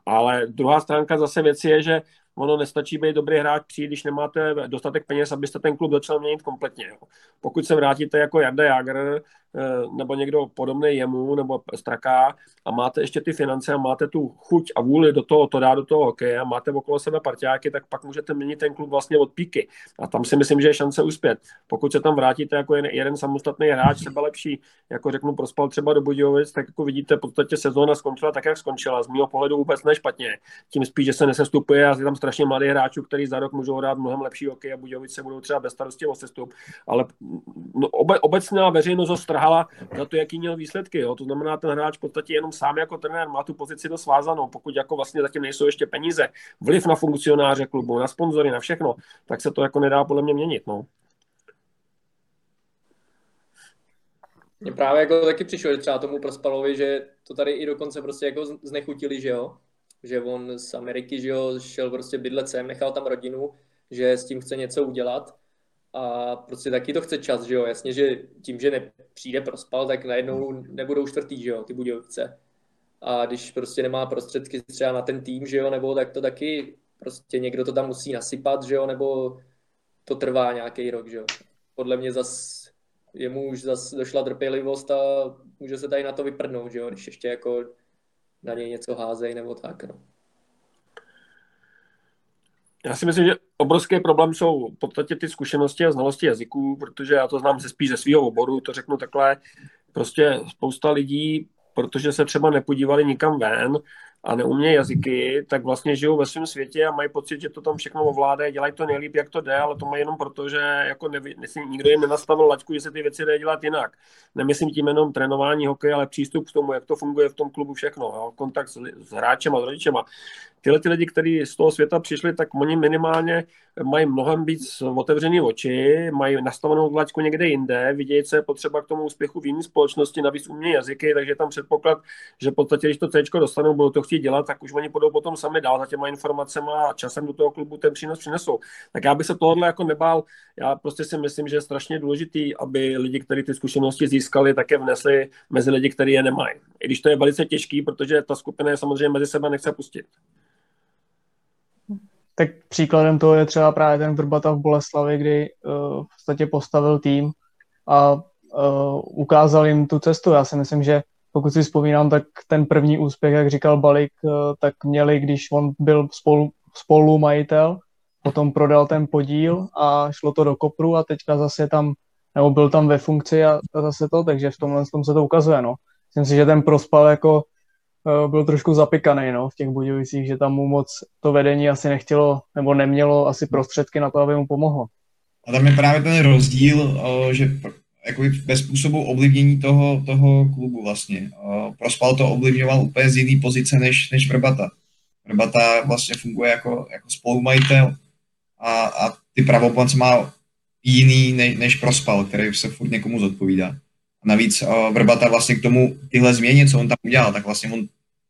Ale druhá stránka zase věci je, že ono nestačí být dobrý hráč přijít, když nemáte dostatek peněz, abyste ten klub začal měnit kompletně. Jo. Pokud se vrátíte jako Jarda Jager, Eh, nebo někdo podobný jemu, nebo straká a máte ještě ty finance a máte tu chuť a vůli do toho, to dá do toho hokeje a máte okolo sebe partiáky, tak pak můžete měnit ten klub vlastně od píky. A tam si myslím, že je šance uspět. Pokud se tam vrátíte jako jeden, jeden samostatný hráč, sebe lepší, jako řeknu, prospal třeba do Budějovic, tak jako vidíte, v podstatě sezóna skončila tak, jak skončila. Z mého pohledu vůbec nešpatně. Tím spíš, že se nesestupuje a je tam strašně mladých hráčů, kteří za rok můžou hrát mnohem lepší hokej a Budějovice budou třeba bez starosti o sestup. Ale no, obe, obecná veřejnost ho strhala za to, jaký měl výsledky. Jo. To znamená, ten hráč v podstatě jenom sám jako trenér má tu pozici dost svázanou. Pokud jako vlastně zatím nejsou ještě peníze, vliv na funkcionáře klubu, na sponzory, na všechno, tak se to jako nedá podle mě měnit. No. Mně právě jako taky přišlo, že třeba tomu Prospalovi, že to tady i dokonce prostě jako znechutili, že jo, že on z Ameriky, že jo, šel prostě bydlet sem, nechal tam rodinu, že s tím chce něco udělat a prostě taky to chce čas, že jo, jasně, že tím, že nepřijde prospal, tak najednou nebudou čtvrtý, že jo, ty Budějovice. A když prostě nemá prostředky třeba na ten tým, že jo, nebo tak to taky prostě někdo to tam musí nasypat, že jo, nebo to trvá nějaký rok, že jo. Podle mě zas jemu už zas došla trpělivost a může se tady na to vyprdnout, že jo, když ještě jako na něj něco házej nebo tak, no. Já si myslím, že obrovský problém jsou v podstatě ty zkušenosti a znalosti jazyků, protože já to znám ze spíš ze svého oboru, to řeknu takhle. Prostě spousta lidí, protože se třeba nepodívali nikam ven, a neumějí jazyky, tak vlastně žijou ve svém světě a mají pocit, že to tam všechno ovládají, dělají to nejlíp, jak to jde, ale to mají jenom proto, že jako neví, nikdo jim nenastavil laťku, že se ty věci dají dělat jinak. Nemyslím tím jenom trénování hokeje, ale přístup k tomu, jak to funguje v tom klubu všechno, jo? kontakt s, s hráčem a s rodičema tyhle ty lidi, kteří z toho světa přišli, tak oni minimálně mají mnohem víc otevřený oči, mají nastavenou tlačku někde jinde, vidějí, co je potřeba k tomu úspěchu v jiné společnosti, navíc umějí jazyky, takže tam předpoklad, že v podstatě, když to C dostanou, budou to chtít dělat, tak už oni budou potom sami dál za těma informacemi a časem do toho klubu ten přínos přinesou. Tak já bych se tohle jako nebál. Já prostě si myslím, že je strašně důležitý, aby lidi, kteří ty zkušenosti získali, také vnesli mezi lidi, kteří je nemají. I když to je velice těžký, protože ta skupina je samozřejmě mezi sebe nechce pustit. Tak příkladem toho je třeba právě ten Vrbata v Boleslavi, kdy uh, v podstatě postavil tým a uh, ukázal jim tu cestu. Já si myslím, že pokud si vzpomínám, tak ten první úspěch, jak říkal Balik, uh, tak měli, když on byl spolu, spolu majitel, potom prodal ten podíl a šlo to do kopru a teďka zase tam nebo byl tam ve funkci a, zase to, takže v tomhle tom se to ukazuje, no. Myslím si, že ten prospal jako uh, byl trošku zapikaný, no, v těch Budějovicích, že tam mu moc to vedení asi nechtělo, nebo nemělo asi prostředky na to, aby mu pomohlo. A tam je právě ten rozdíl, uh, že jakoby bez způsobu ovlivnění toho, toho klubu vlastně. Prospal to ovlivňoval úplně z jiný pozice než, než Vrbata. Vrbata vlastně funguje jako, jako spolumajitel a, a ty pravomoc má jiný ne, než Prospal, který se furt někomu zodpovídá. A navíc uh, Vrbata vlastně k tomu tyhle změně, co on tam udělal, tak vlastně on,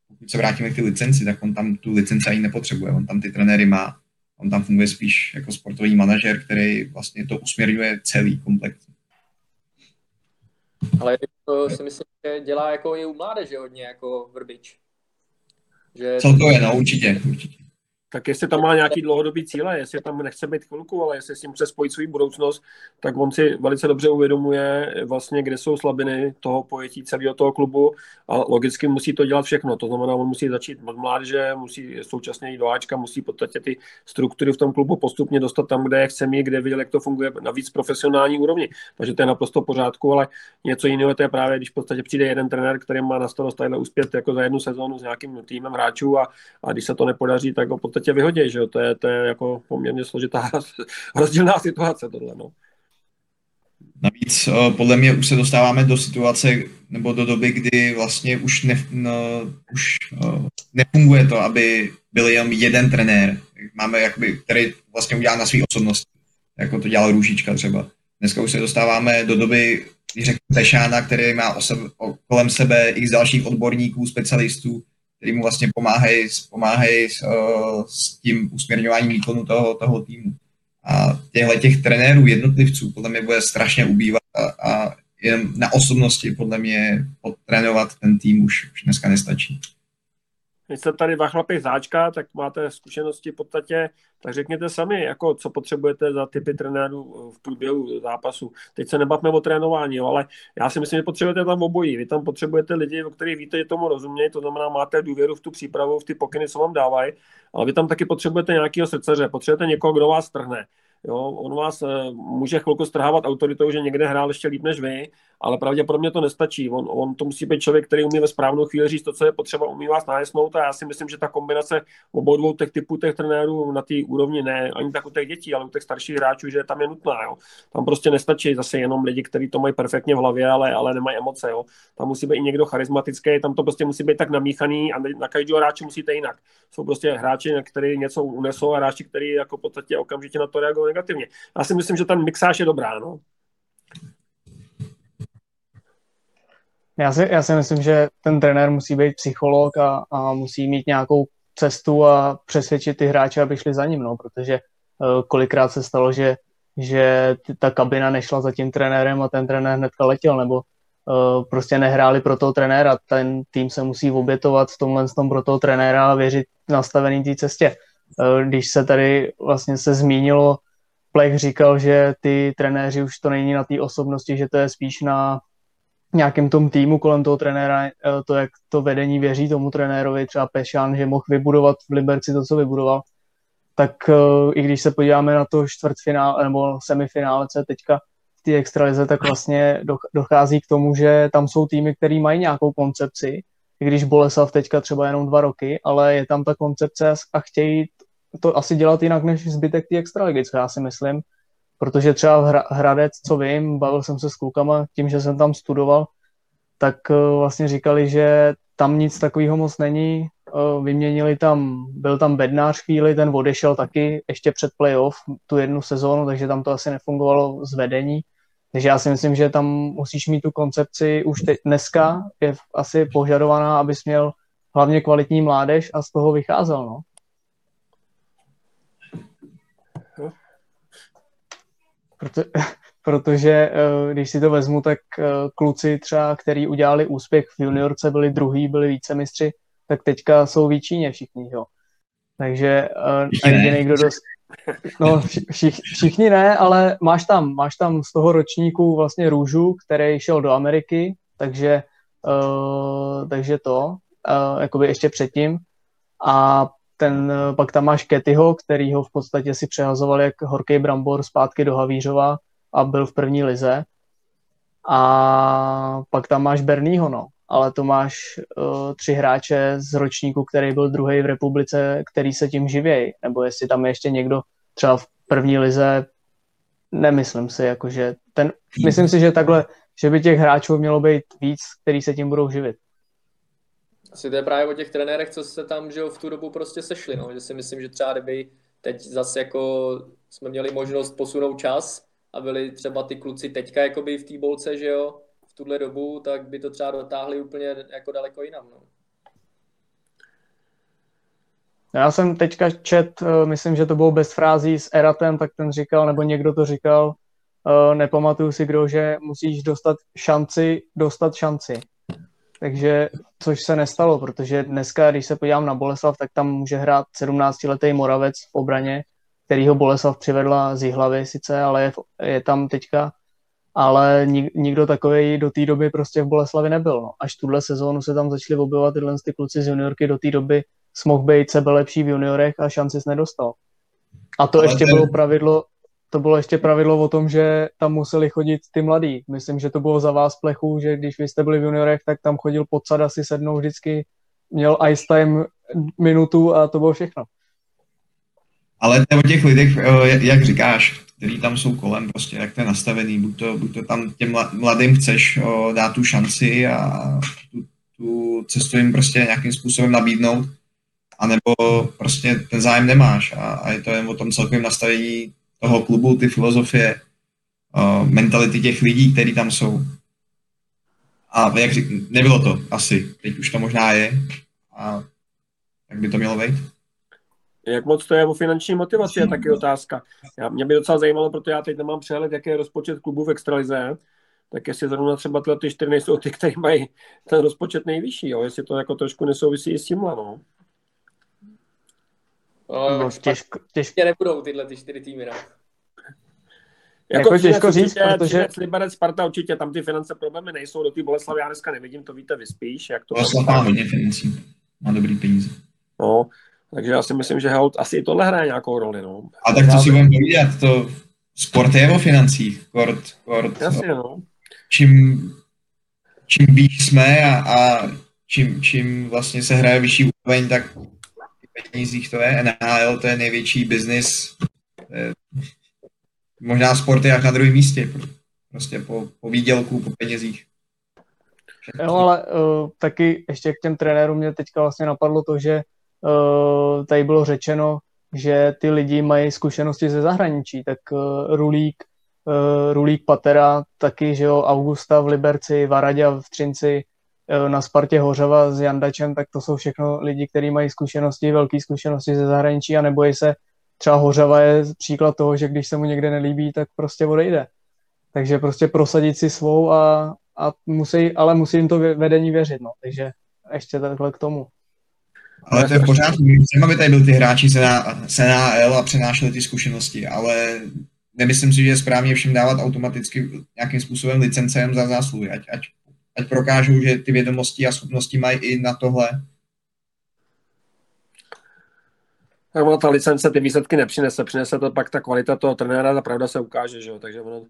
pokud se vrátíme k ty licenci, tak on tam tu licenci ani nepotřebuje. On tam ty trenéry má. On tam funguje spíš jako sportovní manažer, který vlastně to usměrňuje celý komplex. Ale to si myslím, že dělá jako i u mládeže hodně, jako Vrbič. Že... Celkově, no, určitě, určitě tak jestli tam má nějaký dlouhodobý cíle, jestli tam nechce být chvilku, ale jestli s tím chce spojit svou budoucnost, tak on si velice dobře uvědomuje vlastně, kde jsou slabiny toho pojetí celého toho klubu a logicky musí to dělat všechno. To znamená, on musí začít od mládeže, musí současně jít do Ačka, musí v podstatě ty struktury v tom klubu postupně dostat tam, kde chce mít, kde viděl, jak to funguje na víc profesionální úrovni. Takže to je naprosto pořádku, ale něco jiného to je právě, když v podstatě přijde jeden trenér, který má na starost uspět jako za jednu sezónu s nějakým týmem hráčů a, a když se to nepodaří, tak ho vyhodí, že jo? To je, to je jako poměrně složitá rozdílná situace tohle, no. Navíc eh, podle mě už se dostáváme do situace nebo do doby, kdy vlastně už, ne, no, už uh, nefunguje to, aby byl jen jeden trenér, máme jakoby, který vlastně udělá na své osobnosti, jako to dělal Růžička třeba. Dneska už se dostáváme do doby, když řeknu Tešána, který má o sebe, o, kolem sebe i z dalších odborníků, specialistů, který mu vlastně pomáhají, pomáhají s, uh, s tím usměrňováním výkonu toho, toho týmu. A těchto těch trenérů, jednotlivců, podle mě bude strašně ubývat a, a jen na osobnosti podle mě podtrénovat ten tým už, už dneska nestačí. Když jste tady dva chlapy záčka, tak máte zkušenosti v podstatě, tak řekněte sami, jako co potřebujete za typy trenérů v průběhu zápasu. Teď se nebavme o trénování, jo, ale já si myslím, že potřebujete tam obojí. Vy tam potřebujete lidi, o kterých víte, že tomu rozumějí, to znamená, máte důvěru v tu přípravu, v ty pokyny, co vám dávají, ale vy tam taky potřebujete nějakého srdceře, potřebujete někoho, kdo vás trhne. Jo, on vás uh, může chvilku strhávat autoritou, že někde hrál ještě líp než vy, ale pravděpodobně to nestačí. On, on to musí být člověk, který umí ve správnou chvíli říct to, co je potřeba, umí vás najesnout a já si myslím, že ta kombinace obou dvou těch typů těch trenérů na té úrovni ne ani tak u těch dětí, ale u těch starších hráčů, že tam je nutná. Jo. Tam prostě nestačí zase jenom lidi, kteří to mají perfektně v hlavě, ale, ale nemají emoce. Jo. Tam musí být i někdo charismatický, tam to prostě musí být tak namíchaný a na každého hráče musíte jinak. Jsou prostě hráči, kteří něco unesou a hráči, kteří jako v podstatě okamžitě na to reagují negativně. Já si myslím, že ten mixáž je dobrá. No. Já si, já si myslím, že ten trenér musí být psycholog a, a musí mít nějakou cestu a přesvědčit ty hráče, aby šli za ním, no, protože uh, kolikrát se stalo, že, že ta kabina nešla za tím trenérem a ten trenér hnedka letěl, nebo uh, prostě nehráli pro toho trenéra. Ten tým se musí obětovat v tomhle tom pro toho trenéra a věřit nastavený té cestě. Uh, když se tady vlastně se zmínilo, Plech říkal, že ty trenéři už to není na té osobnosti, že to je spíš na nějakém tom týmu kolem toho trenéra, eh, to, jak to vedení věří tomu trenérovi, třeba Pešán, že mohl vybudovat v Liberci to, co vybudoval, tak uh, i když se podíváme na to čtvrtfinále nebo semifinále, co je teďka v té extralize, tak vlastně dochází k tomu, že tam jsou týmy, které mají nějakou koncepci, i když Boleslav teďka třeba jenom dva roky, ale je tam ta koncepce a chtějí to asi dělat jinak než zbytek té extraligy, co já si myslím protože třeba v Hradec, co vím, bavil jsem se s klukama tím, že jsem tam studoval, tak eh, vlastně říkali, že tam nic takového moc není, eh, vyměnili tam, byl tam bednář chvíli, ten odešel taky ještě před playoff tu jednu sezónu, takže tam to asi nefungovalo z vedení. Takže já si myslím, že tam musíš mít tu koncepci už teď, dneska je asi požadovaná, abys měl hlavně kvalitní mládež a z toho vycházel, no. Proto, protože eh, když si to vezmu, tak eh, kluci třeba, který udělali úspěch v juniorce, byli druhý, byli vícemistři, tak teďka jsou v Číně všichni, jo. Takže uh, jediný, kdo dost... No, všich, všichni ne, ale máš tam, máš tam z toho ročníku vlastně Růžu, který šel do Ameriky, takže, uh, takže to, uh, jakoby ještě předtím. A ten, eh, pak tam máš Ketyho, který ho v podstatě si přehazoval jak horký brambor zpátky do Havířova a byl v první lize. A pak tam máš Bernieho, no. Ale to máš uh, tři hráče z ročníku, který byl druhý v republice, který se tím živějí. Nebo jestli tam je ještě někdo třeba v první lize, nemyslím si, jakože ten, myslím si, že takhle, že by těch hráčů mělo být víc, který se tím budou živit. Asi to je právě o těch trenérech, co se tam že v tu dobu prostě sešli, no. že si myslím, že třeba kdyby teď zase jako jsme měli možnost posunout čas a byli třeba ty kluci teďka jakoby v té bolce, že jo, v tuhle dobu, tak by to třeba dotáhli úplně jako daleko jinam. No. Já jsem teďka čet, eh, myslím, že to bylo bez frází s Eratem, tak ten říkal, nebo někdo to říkal, eh, nepamatuju si kdo, že musíš dostat šanci, dostat šanci. Takže, což se nestalo, protože dneska, když se podívám na Boleslav, tak tam může hrát 17-letý Moravec v obraně, kterýho Boleslav přivedla z Jihlavy sice, ale je, je tam teďka, ale nik, nikdo takový do té doby prostě v Boleslavi nebyl. No. Až tuhle sezónu se tam začali objevovat tyhle ty kluci z juniorky, do té doby mohl být sebe lepší v juniorech a šanci se nedostal. A to ale ještě ten... bylo pravidlo, to bylo ještě pravidlo o tom, že tam museli chodit ty mladí. Myslím, že to bylo za vás plechu, že když vy jste byli v juniorech, tak tam chodil podsad asi sednou vždycky, měl ice time minutu a to bylo všechno. Ale o těch lidech, eh, jak říkáš, který tam jsou kolem, prostě jak to je nastavený, buď to, buď to tam těm mladým chceš eh, dát tu šanci a tu, tu cestu jim prostě nějakým způsobem nabídnout, anebo prostě ten zájem nemáš a, a je to jen o tom celkovém nastavení toho klubu, ty filozofie, uh, mentality těch lidí, kteří tam jsou. A jak řík, nebylo to asi, teď už to možná je. A jak by to mělo být? Jak moc to je o finanční motivaci, je taky otázka. Já, mě by docela zajímalo, protože já teď nemám přehled, jaký je rozpočet klubů v extralize, tak jestli zrovna třeba tyhle ty čtyři nejsou ty, kteří mají ten rozpočet nejvyšší, jo? jestli to jako trošku nesouvisí i s tímhle, no. No, no těžko, těžko. nebudou tyhle ty čtyři týmy, no. Jako, jako těžko říct, určitě, protože... Liberec, Sparta určitě, tam ty finance problémy nejsou, do té Boleslavy já dneska nevidím, to víte vy spíš. Jak to Boleslav má hodně financí, má dobrý peníze. No, takže já si myslím, že Hout asi i tohle hraje nějakou roli. No. A tak to si budeme povídat, to sport je o financích, kort, kort. Jasně, no. Čím, čím výš jsme a, a čím, čím vlastně se hraje vyšší úroveň, tak penězích to je. NHL to je největší biznis. Možná sport je jak na druhém místě. Prostě po, po výdělku, po penězích. Jo, ale uh, taky ještě k těm trenérům mě teďka vlastně napadlo to, že uh, tady bylo řečeno, že ty lidi mají zkušenosti ze zahraničí, tak uh, Rulík, uh, Rulík Patera, taky, že jo, Augusta v Liberci, Varaďa v Třinci, na Spartě Hořava s Jandačem, tak to jsou všechno lidi, kteří mají zkušenosti, velké zkušenosti ze zahraničí a nebojí se, třeba Hořava je příklad toho, že když se mu někde nelíbí, tak prostě odejde. Takže prostě prosadit si svou a, a musí, ale musí jim to vedení věřit, no. Takže ještě takhle k tomu. Ale to je v pořádku. Aby tady byli ty hráči z NAL a přenášeli ty zkušenosti, ale nemyslím si, že je správně všem dávat automaticky nějakým způsobem licencem za zásluhy. Ať, ať, ať prokážou, že ty vědomosti a schopnosti mají i na tohle. Tak ono ta licence ty výsledky nepřinese, přinese to pak ta kvalita toho trenéra, ta pravda se ukáže, že jo? takže ono,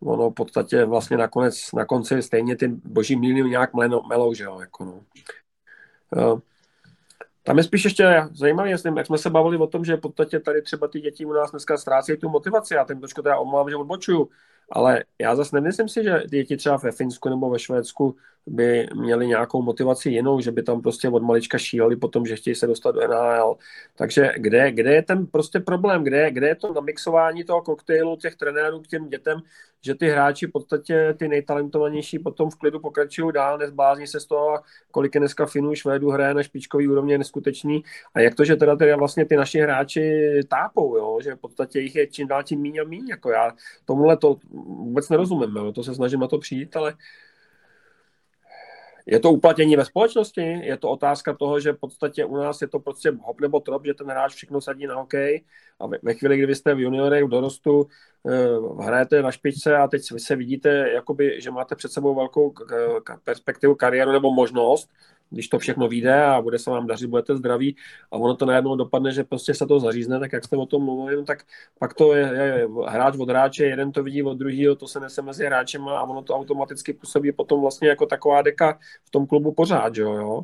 ono v podstatě vlastně nakonec, na konci stejně ty boží míly nějak melou, že jo, jako no. Tam je spíš ještě zajímavé, jestli, jak jsme se bavili o tom, že v podstatě tady třeba ty děti u nás dneska ztrácejí tu motivaci. Já tím trošku teda omlouvám, že odbočuju, ale já zase nemyslím si, že děti třeba ve Finsku nebo ve Švédsku by měli nějakou motivaci jinou, že by tam prostě od malička šíleli potom, že chtějí se dostat do NHL. Takže kde, kde je ten prostě problém, kde, kde je to namixování toho koktejlu těch trenérů k těm dětem, že ty hráči v podstatě ty nejtalentovanější potom v klidu pokračují dál, nezblázní se z toho, kolik je dneska Finů, Švédů hraje na špičkový úrovni je neskutečný. A jak to, že teda, teda vlastně ty naši hráči tápou, jo? že v podstatě jich je čím dál tím míň a míň. Jako já tomuhle to vůbec nerozumím, jo? to se snažím na to přijít, ale je to uplatnění ve společnosti? Je to otázka toho, že v podstatě u nás je to prostě hop nebo trop, že ten hráč všechno sadí na hokej a ve chvíli, kdy vy jste v juniorech, v dorostu, eh, hrajete na špičce a teď vy se vidíte, jakoby, že máte před sebou velkou perspektivu kariéru nebo možnost, když to všechno vyjde a bude se vám dařit, budete zdraví a ono to najednou dopadne, že prostě se to zařízne, tak jak jste o tom mluvili, no, tak pak to je, je hráč od hráče, jeden to vidí od druhého, to se nese mezi hráčem a ono to automaticky působí potom vlastně jako taková deka v tom klubu pořád, jo, jo.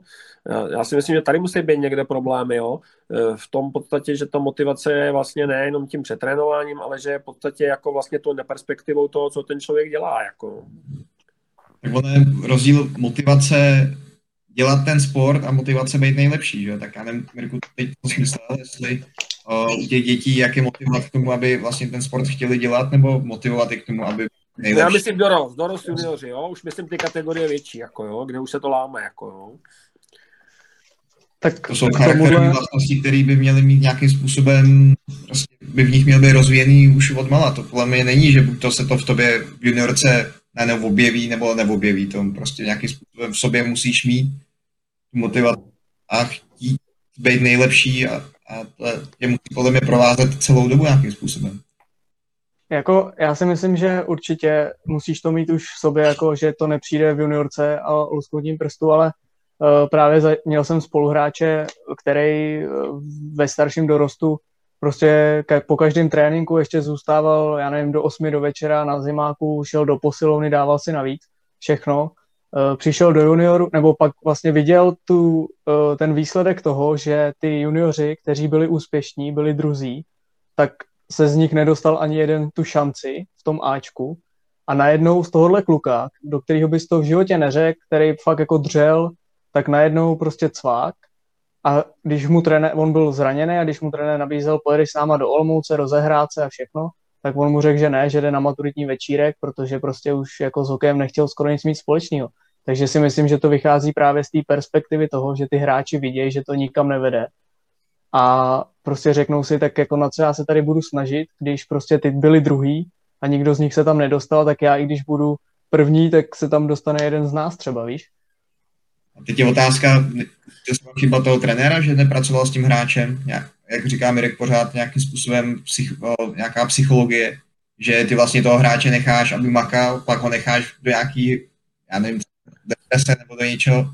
Já, si myslím, že tady musí být někde problémy, jo, e, v tom podstatě, že ta motivace je vlastně nejenom tím přetrénováním, ale že je v podstatě jako vlastně to neperspektivou toho, co ten člověk dělá, jako. Tak rozdíl motivace dělat ten sport a motivace být nejlepší, že? Tak já nevím, Mirku, teď to si myslel, jestli uh, u těch dětí, jak je motivovat k tomu, aby vlastně ten sport chtěli dělat, nebo motivovat je k tomu, aby nejlepší. Já myslím dorost, dorost junioři, jo, už myslím ty kategorie větší, jako jo, kde už se to láme, jako jo. Tak to jsou charakterové tomuhle... vlastnosti, které by měly mít nějakým způsobem, prostě by v nich měly být rozvíjený už od mala. To podle mě není, že to se to v tobě v juniorce ne, neobjeví nebo neobjeví. To prostě nějakým způsobem v sobě musíš mít motivaci a chtít být nejlepší a, a to je musí podle mě provázet celou dobu nějakým způsobem. Jako, já si myslím, že určitě musíš to mít už v sobě, jako, že to nepřijde v juniorce a lusknutím prstu, ale uh, právě za, měl jsem spoluhráče, který uh, ve starším dorostu prostě ke, po každém tréninku ještě zůstával, já nevím, do 8 do večera na zimáku, šel do posilovny, dával si navíc všechno přišel do junioru, nebo pak vlastně viděl tu, eh, ten výsledek toho, že ty junioři, kteří byli úspěšní, byli druzí, tak se z nich nedostal ani jeden tu šanci v tom Ačku. A najednou z tohohle kluka, do kterého bys to v životě neřekl, který fakt jako dřel, tak najednou prostě cvák. A když mu trenér, on byl zraněný a když mu trenér nabízel, pojedeš s náma do Olmouce, rozehrát se a všechno, tak on mu řekl, že ne, že jde na maturitní večírek, protože prostě už jako s hokejem nechtěl skoro nic mít společného. Takže si myslím, že to vychází právě z té perspektivy toho, že ty hráči vidějí, že to nikam nevede. A prostě řeknou si, tak jako na co já se tady budu snažit, když prostě ty byli druhý a nikdo z nich se tam nedostal, tak já i když budu první, tak se tam dostane jeden z nás třeba, víš? A teď je otázka, to je chyba toho trenéra, že nepracoval s tím hráčem, jak, jak říká Mirek pořád nějakým způsobem psych, nějaká psychologie, že ty vlastně toho hráče necháš, aby makal, pak ho necháš do nějaký, já nevím, deprese nebo do něčeho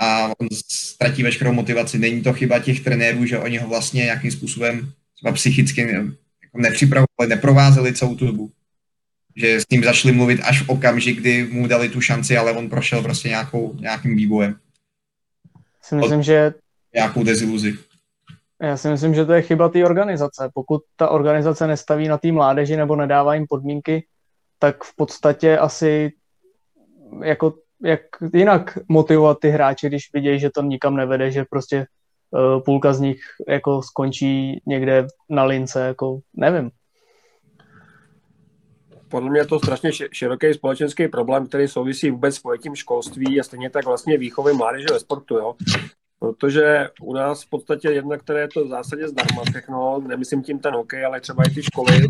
a on ztratí veškerou motivaci. Není to chyba těch trenérů, že oni ho vlastně nějakým způsobem třeba psychicky jako nepřipravovali, neprovázeli celou tu dobu. Že s ním začali mluvit až v okamžik, kdy mu dali tu šanci, ale on prošel prostě nějakou, nějakým vývojem. Si myslím, že... Nějakou deziluzi. Já si myslím, že to je chyba té organizace. Pokud ta organizace nestaví na té mládeži nebo nedává jim podmínky, tak v podstatě asi jako jak jinak motivovat ty hráče, když vidějí, že to nikam nevede, že prostě uh, půlka z nich jako skončí někde na lince, jako nevím. Podle mě je to strašně široký společenský problém, který souvisí vůbec s pojetím školství a stejně tak vlastně výchovy mládeže ve sportu. Jo? Protože u nás v podstatě jedna, které je to v zásadě zdarma všechno, nemyslím tím ten hokej, ale třeba i ty školy,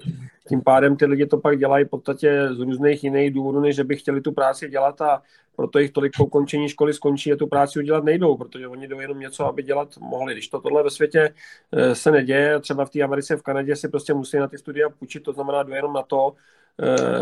tím pádem ty lidi to pak dělají v podstatě z různých jiných důvodů, než že by chtěli tu práci dělat a proto jich tolik po ukončení školy skončí a tu práci udělat nejdou, protože oni jdou jenom něco, aby dělat mohli. Když to tohle ve světě eh, se neděje, třeba v té Americe, v Kanadě si prostě musí na ty studia půjčit, to znamená jdou jenom na to,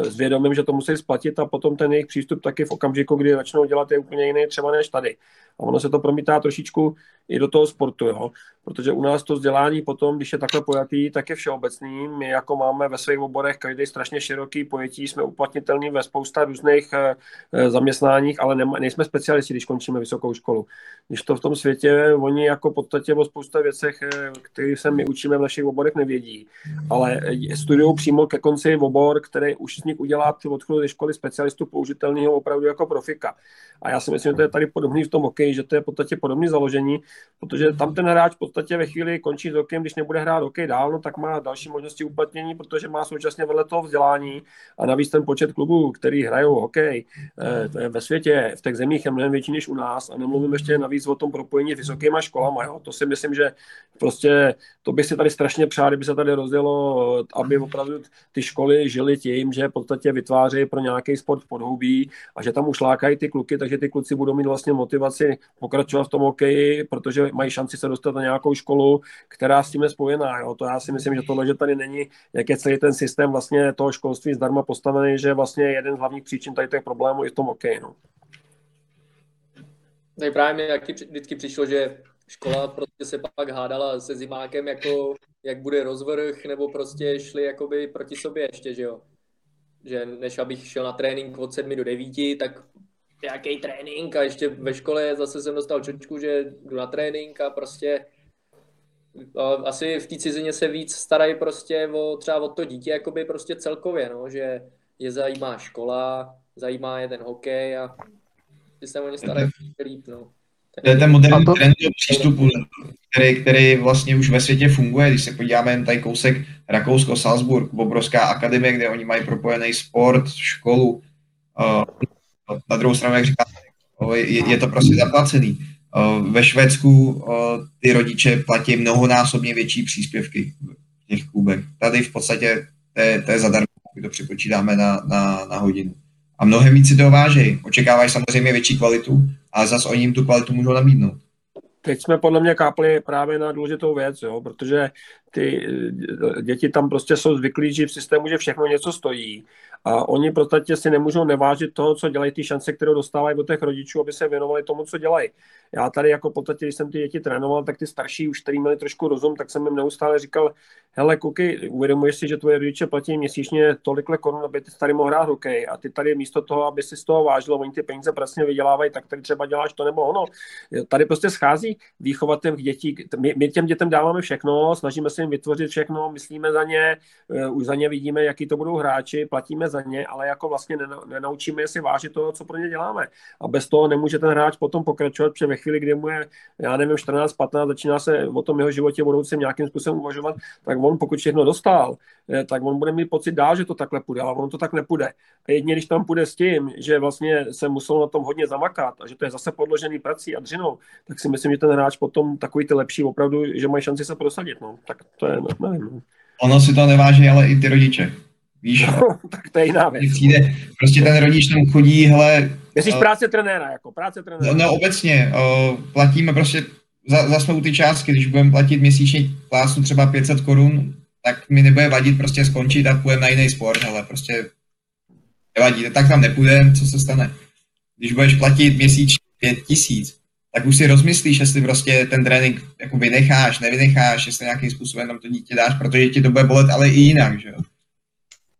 s vědomím, že to musí splatit a potom ten jejich přístup taky v okamžiku, kdy začnou dělat, je úplně jiný třeba než tady. A ono se to promítá trošičku i do toho sportu, jo? protože u nás to vzdělání potom, když je takhle pojatý, tak je všeobecný. My jako máme ve svých oborech každý strašně široký pojetí, jsme uplatnitelní ve spousta různých eh, eh, zaměstnáních, ale nema, nejsme specialisti, když končíme vysokou školu. Když to v tom světě, oni jako v podstatě o spousta věcech, eh, které se my učíme v našich oborech, nevědí. Ale studují přímo ke konci obor, který už z nich udělá při odchodu ze školy specialistu použitelného opravdu jako profika. A já si myslím, že to je tady podobný v tom hokeji, že to je v podstatě podobné založení, protože tam ten hráč v podstatě ve chvíli končí s hokejem, když nebude hrát hokej dál, no, tak má další možnosti uplatnění, protože má současně vedle toho vzdělání a navíc ten počet klubů, který hrajou hokej, eh, je ve světě, v těch zemích je mnohem větší než u nás a nemluvím ještě navíc o tom propojení s vysokýma školama. Jo. To si myslím, že prostě to by si tady strašně přál, kdyby se tady rozdělo, aby opravdu ty školy žily tím, že v podstatě vytvářejí pro nějaký sport v podhoubí a že tam už lákají ty kluky, takže ty kluci budou mít vlastně motivaci pokračovat v tom hokeji, protože mají šanci se dostat na nějakou školu, která s tím je spojená. Jo. To já si myslím, že tohle, že tady není, jak je celý ten systém vlastně toho školství zdarma postavený, že vlastně jeden z hlavních příčin tady těch problémů je v tom hokeji. No. Tak právě mi vždycky přišlo, že škola prostě se pak hádala se zimákem, jako jak bude rozvrh, nebo prostě šli jakoby proti sobě ještě, že jo. Že než abych šel na trénink od 7 do 9, tak nějaký trénink a ještě ve škole zase jsem dostal čočku, že jdu na trénink a prostě asi v té cizině se víc starají prostě o, třeba o to dítě, jakoby prostě celkově, no, že je zajímá škola, zajímá je ten hokej a ty se o ně starají líp, no. To je ten moderní to... trend přístupu, který, který vlastně už ve světě funguje. Když se podíváme jen tady kousek Rakousko, Salzburg, obrovská akademie, kde oni mají propojený sport, školu. Na druhou stranu, jak říkáte, je, je to prostě zaplacený. Ve Švédsku ty rodiče platí mnohonásobně větší příspěvky v těch klubech. Tady v podstatě to je, to je zadarmo, když to připočítáme na, na, na hodinu. A mnohem víc si to vážejí. Očekávají samozřejmě větší kvalitu, ale zase oni jim tu kvalitu můžou nabídnout. Teď jsme podle mě kápli právě na důležitou věc, jo, protože ty eh, děti tam prostě jsou zvyklí žít v systému, že všechno něco stojí a oni prostě si nemůžou nevážit toho, co dělají, ty šance, kterou dostávají od těch rodičů, aby se věnovali tomu, co dělají. Já tady jako podstatě, když jsem ty děti trénoval, tak ty starší už, který měli trošku rozum, tak jsem jim neustále říkal, hele, kuky, uvědomuješ si, že tvoje rodiče platí měsíčně tolikle korun, aby ty tady mohl hrát hokej a ty tady místo toho, aby si z toho vážil, oni ty peníze prostě vydělávají, tak tady třeba děláš to nebo ono. Tady prostě schází výchovat těch dětí. My, my těm dětem dáváme všechno, snažíme se jim vytvořit všechno, myslíme za ně, eh, už za ně vidíme, jaký to budou hráči, platíme za ně, ale jako vlastně nenaučíme si vážit toho, co pro ně děláme. A bez toho nemůže ten hráč potom pokračovat, protože chvíli, kdy mu je, já nevím, 14, 15, začíná se o tom jeho životě budoucím nějakým způsobem uvažovat, tak on pokud všechno dostal, eh, tak on bude mít pocit dál, že to takhle půjde, ale on to tak nepůjde. A jedině, když tam půjde s tím, že vlastně se musel na tom hodně zamakat a že to je zase podložený prací a dřinou, tak si myslím, že ten hráč potom takový ty lepší opravdu, že mají šanci se prosadit. No. Tak to je, no, nevím. No. Ono si to neváží, ale i ty rodiče. Víš? No, tak to je jiná věc. Přijde, prostě ten rodič tam chodí, hele... Myslíš uh, práce trenéra, jako práce trenéra? No, no obecně, uh, platíme prostě, za, za jsme u ty částky, když budeme platit měsíčně plácu třeba 500 korun, tak mi nebude vadit prostě skončit a půjdeme na jiný sport, ale prostě nevadí, tak tam nepůjdeme, co se stane. Když budeš platit měsíčně 5000, tak už si rozmyslíš, jestli prostě ten trénink jako vynecháš, nevynecháš, jestli nějakým způsobem tam to dítě dáš, protože ti to bude bolet, ale i jinak, že jo.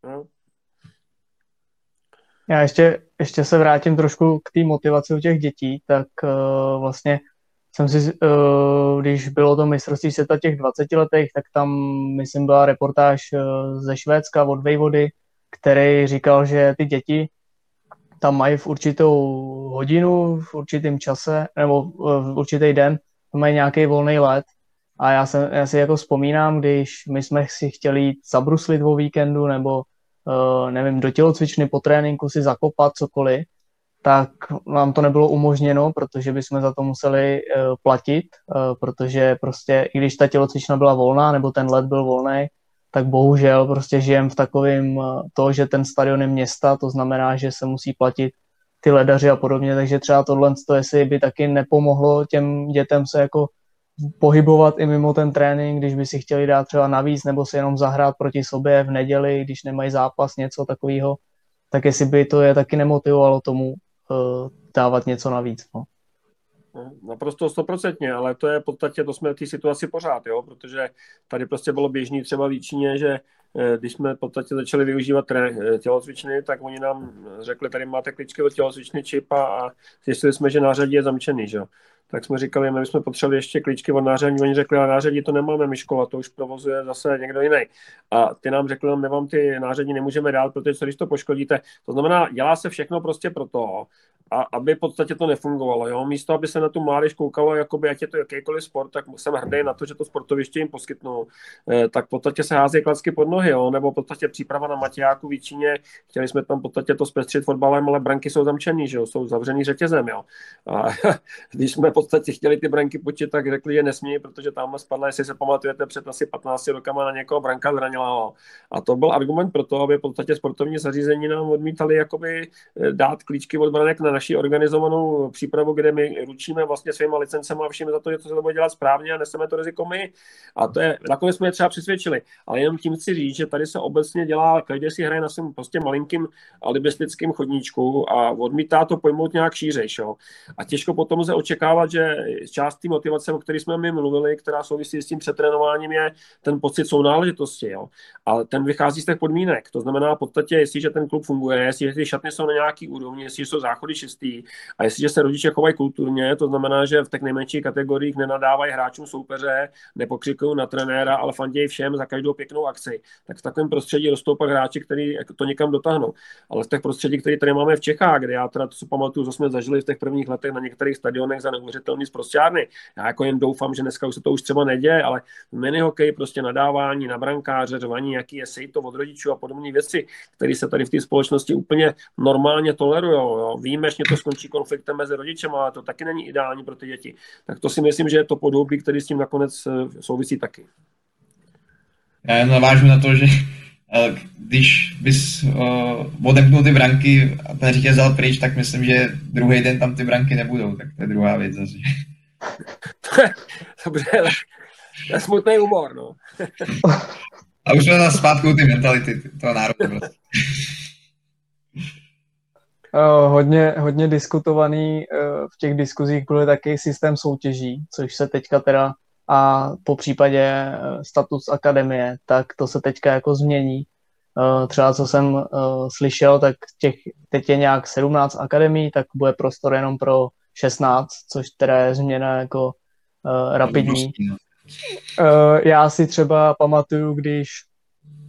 No. Já ještě, ještě se vrátím trošku k té motivaci u těch dětí, tak uh, vlastně jsem si, uh, když bylo to mistrovství světa těch 20 letech, tak tam, myslím, byla reportáž uh, ze Švédska od Vejvody, který říkal, že ty děti tam mají v určitou hodinu, v určitém čase, nebo v určitý den, mají nějaký volný let. A já, jsem, já si jako vzpomínám, když my jsme si chtěli jít zabruslit o víkendu, nebo nevím, do tělocvičny po tréninku si zakopat cokoliv, tak nám to nebylo umožněno, protože bychom za to museli uh, platit, uh, protože prostě i když ta tělocvična byla volná, nebo ten let byl volný, tak bohužel prostě žijem v takovém eh, to, že ten stadion je města, to znamená, že se musí platit ty ledaři a podobně, takže třeba tohle, jestli by taky nepomohlo těm dětem se jako pohybovat i mimo ten trénink, když by si chtěli dát třeba navíc nebo si jenom zahrát proti sobě v neděli, když nemají zápas, něco takového, tak jestli by to je taky nemotivovalo tomu uh, dávat něco navíc. No. Naprosto stoprocentně, ale to je v podstatě, to jsme v té situaci pořád, jo, protože tady prostě bylo běžný třeba v Číně, že eh, když jsme v podstatě začali využívat eh, tělocvičny, tak oni nám řekli, tady máte kličky od tělocvičny čip a, a zjistili jsme, že nářadí je zamčený, že? Tak jsme říkali, my jsme potřebovali ještě klíčky od nářadí, oni řekli, ale nářadí to nemáme, my škola, to už provozuje zase někdo jiný. A ty nám řekli, no, my vám ty nářadí nemůžeme dát, protože když to poškodíte. To znamená, dělá se všechno prostě proto, a aby v podstatě to nefungovalo. Jo? Místo, aby se na tu mládež koukalo, jakoby, ať je to jakýkoliv sport, tak jsem hrdý na to, že to sportoviště jim poskytnou. Eh, tak v podstatě se hází klacky pod nohy, jo? nebo v podstatě příprava na Matějáku v Číně. Chtěli jsme tam v podstatě to zpestřit fotbalem, ale branky jsou zamčený, že jo? jsou zavřený řetězem. Jo? A když jsme podstatě chtěli ty branky počít, tak řekli, že nesmí, protože tam spadla, jestli se pamatujete, před asi 15 rokama na někoho branka zranila. A to byl argument pro to, aby v podstatě sportovní zařízení nám odmítali jakoby eh, dát klíčky od branek na naši organizovanou přípravu, kde my ručíme vlastně svýma licencemi a všem za to, že to se to bude dělat správně a neseme to riziko my. A to je, nakonec jsme je třeba přesvědčili. Ale jenom tím chci říct, že tady se obecně dělá, každý si hraje na svém prostě malinkým alibistickým chodníčku a odmítá to pojmout nějak šířej. A těžko potom se očekávat, že část té motivace, o které jsme my mluvili, která souvisí s tím přetrénováním, je ten pocit sounáležitosti. Jo. Ale ten vychází z těch podmínek. To znamená v podstatě, jestliže ten klub funguje, jestliže ty šatny jsou na nějaký úrovni, jestliže jsou záchody čistý a jestliže se rodiče chovají kulturně, to znamená, že v těch nejmenších kategoriích nenadávají hráčům soupeře, nepokřikují na trenéra, ale fandějí všem za každou pěknou akci, tak v takovém prostředí rostou pak hráči, kteří to někam dotáhnou. Ale v těch prostředí, které tady máme v Čechách, kde já teda to, co pamatuju, co jsme zažili v těch prvních letech na některých stadionech za neuvěřitelný zprostřádny. Já jako jen doufám, že dneska už se to už třeba neděje, ale mini hokej, prostě nadávání na brankáře, řvaní, jaký je sejto od rodičů a podobné věci, které se tady v té společnosti úplně normálně tolerují. Výjimečně to skončí konfliktem mezi rodičem, ale to taky není ideální pro ty děti. Tak to si myslím, že je to podobí, který s tím nakonec eh, souvisí taky. Já navážu na to, že když bys uh, odepnul ty branky a ten řítě vzal pryč, tak myslím, že druhý den tam ty branky nebudou, tak to je druhá věc zase. Dobře, to je smutný humor, no. a už jsme na zpátku ty mentality toho národa. Prostě. Uh, hodně, hodně diskutovaný uh, v těch diskuzích byl taky systém soutěží, což se teďka teda a po případě uh, status akademie, tak to se teďka jako změní. Třeba co jsem slyšel, tak těch, teď je nějak 17 akademí, tak bude prostor jenom pro 16, což teda je změna jako rapidní. Já si třeba pamatuju, když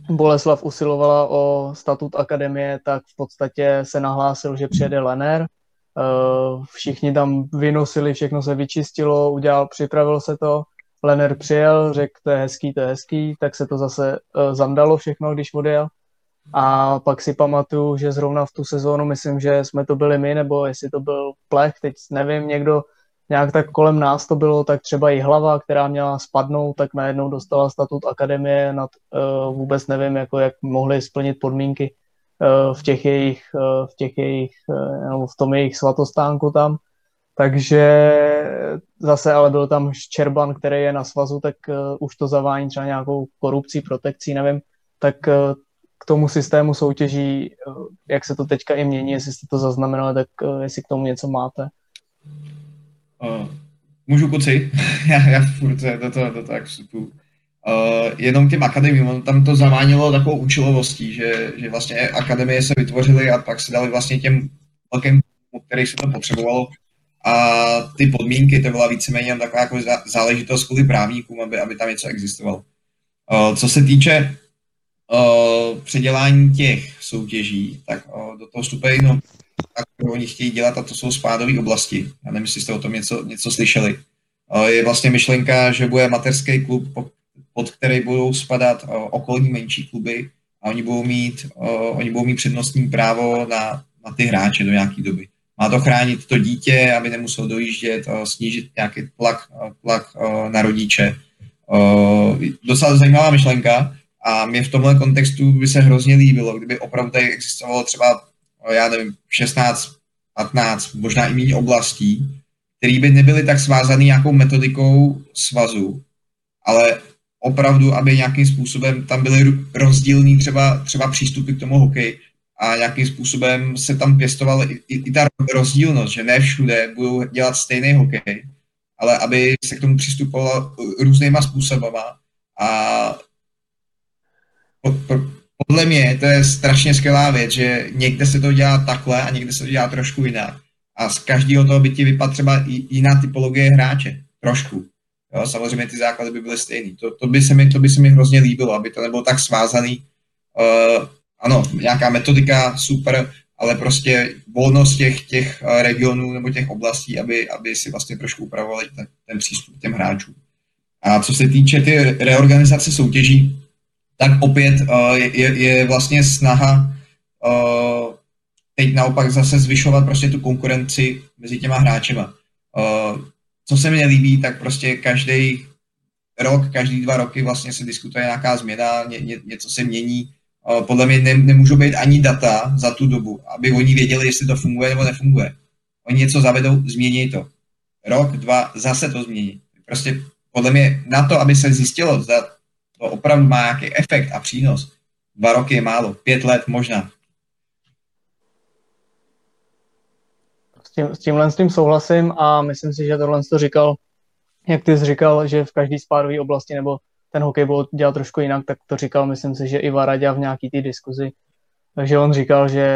Boleslav usilovala o statut akademie, tak v podstatě se nahlásil, že přijede Lener. Eh, všichni tam vynosili, všechno se vyčistilo, udělal, připravil se to. Lener přijel, řekl, to je hezký, to je hezký, tak se to zase eh, zandalo všechno, když odjel. A pak si pamatuju, že zrovna v tu sezónu, myslím, že jsme to byli my, nebo jestli to byl Plech, teď nevím, někdo nějak tak kolem nás to bylo, tak třeba i hlava, která měla spadnout, tak najednou dostala statut akademie, nad, uh, vůbec nevím, jako jak mohli splnit podmínky uh, v těch jejich, uh, v těch jejich, uh, v tom jejich svatostánku tam. Takže zase ale byl tam Ščerban, který je na svazu, tak uh, už to zavání třeba nějakou korupcí, protekcí, nevím, tak uh, k tomu systému soutěží, uh, jak se to teďka i mění, jestli jste to zaznamenali, tak uh, jestli k tomu něco máte. Uh, můžu kuci, já, já furt do toho, do toho jak vstupu. Uh, jenom těm akademiím, tam to zavánilo takovou účelovostí, že, že vlastně akademie se vytvořily a pak se dali vlastně těm velkým, který se to potřebovalo. A ty podmínky, to byla víceméně taková jako záležitost kvůli právníkům, aby, aby tam něco existovalo. Uh, co se týče uh, předělání těch soutěží, tak uh, do toho vstupují no, kterou oni chtějí dělat, a to jsou spádové oblasti. Já nevím, jestli jste o tom něco, něco slyšeli. Je vlastně myšlenka, že bude materský klub, pod který budou spadat okolní menší kluby a oni budou mít, oni budou mít přednostní právo na, na ty hráče do nějaké doby. Má to chránit to dítě, aby nemusel dojíždět, snížit nějaký tlak, tlak na rodiče. Docela zajímavá myšlenka a mě v tomhle kontextu by se hrozně líbilo, kdyby opravdu tady existovalo třeba já nevím, 16, 15, možná i méně oblastí, které by nebyly tak svázané nějakou metodikou svazu, ale opravdu, aby nějakým způsobem tam byly rozdílný třeba, třeba přístupy k tomu hokeji a nějakým způsobem se tam pěstovala i, i, i ta rozdílnost, že ne všude budou dělat stejný hokej, ale aby se k tomu přistupovalo různýma způsobama a podle mě to je strašně skvělá věc, že někde se to dělá takhle a někde se to dělá trošku jinak. A z každého toho by ti vypadla třeba jiná typologie hráče. Trošku. Jo, samozřejmě ty základy by byly stejný. To, to, by se mi, to by se mi hrozně líbilo, aby to nebylo tak svázaný. Uh, ano, nějaká metodika, super, ale prostě volnost těch, těch eh, regionů nebo těch oblastí, aby, aby si vlastně trošku upravovali ten, ten přístup k těm hráčům. A co se týče ty reorganizace soutěží, tak opět uh, je, je vlastně snaha uh, teď naopak zase zvyšovat prostě tu konkurenci mezi těma hráčema. Co se mi nelíbí, tak prostě každý rok, každý dva roky vlastně se diskutuje nějaká změna, ně, ně, něco se mění. Podle mě ne, nemůžou být ani data za tu dobu, aby oni věděli, jestli to funguje nebo nefunguje. Oni něco zavedou, změní to. Rok, dva, zase to změní. Prostě podle mě na to, aby se zjistilo, zda to opravdu má nějaký efekt a přínos, dva roky je málo, pět let možná. S, tím, s tímhle s tím souhlasím a myslím si, že tohle to říkal, jak ty jsi říkal, že v každé spádové oblasti nebo ten hokej byl dělat trošku jinak, tak to říkal, myslím si, že i Varadě v nějaký té diskuzi. Takže on říkal, že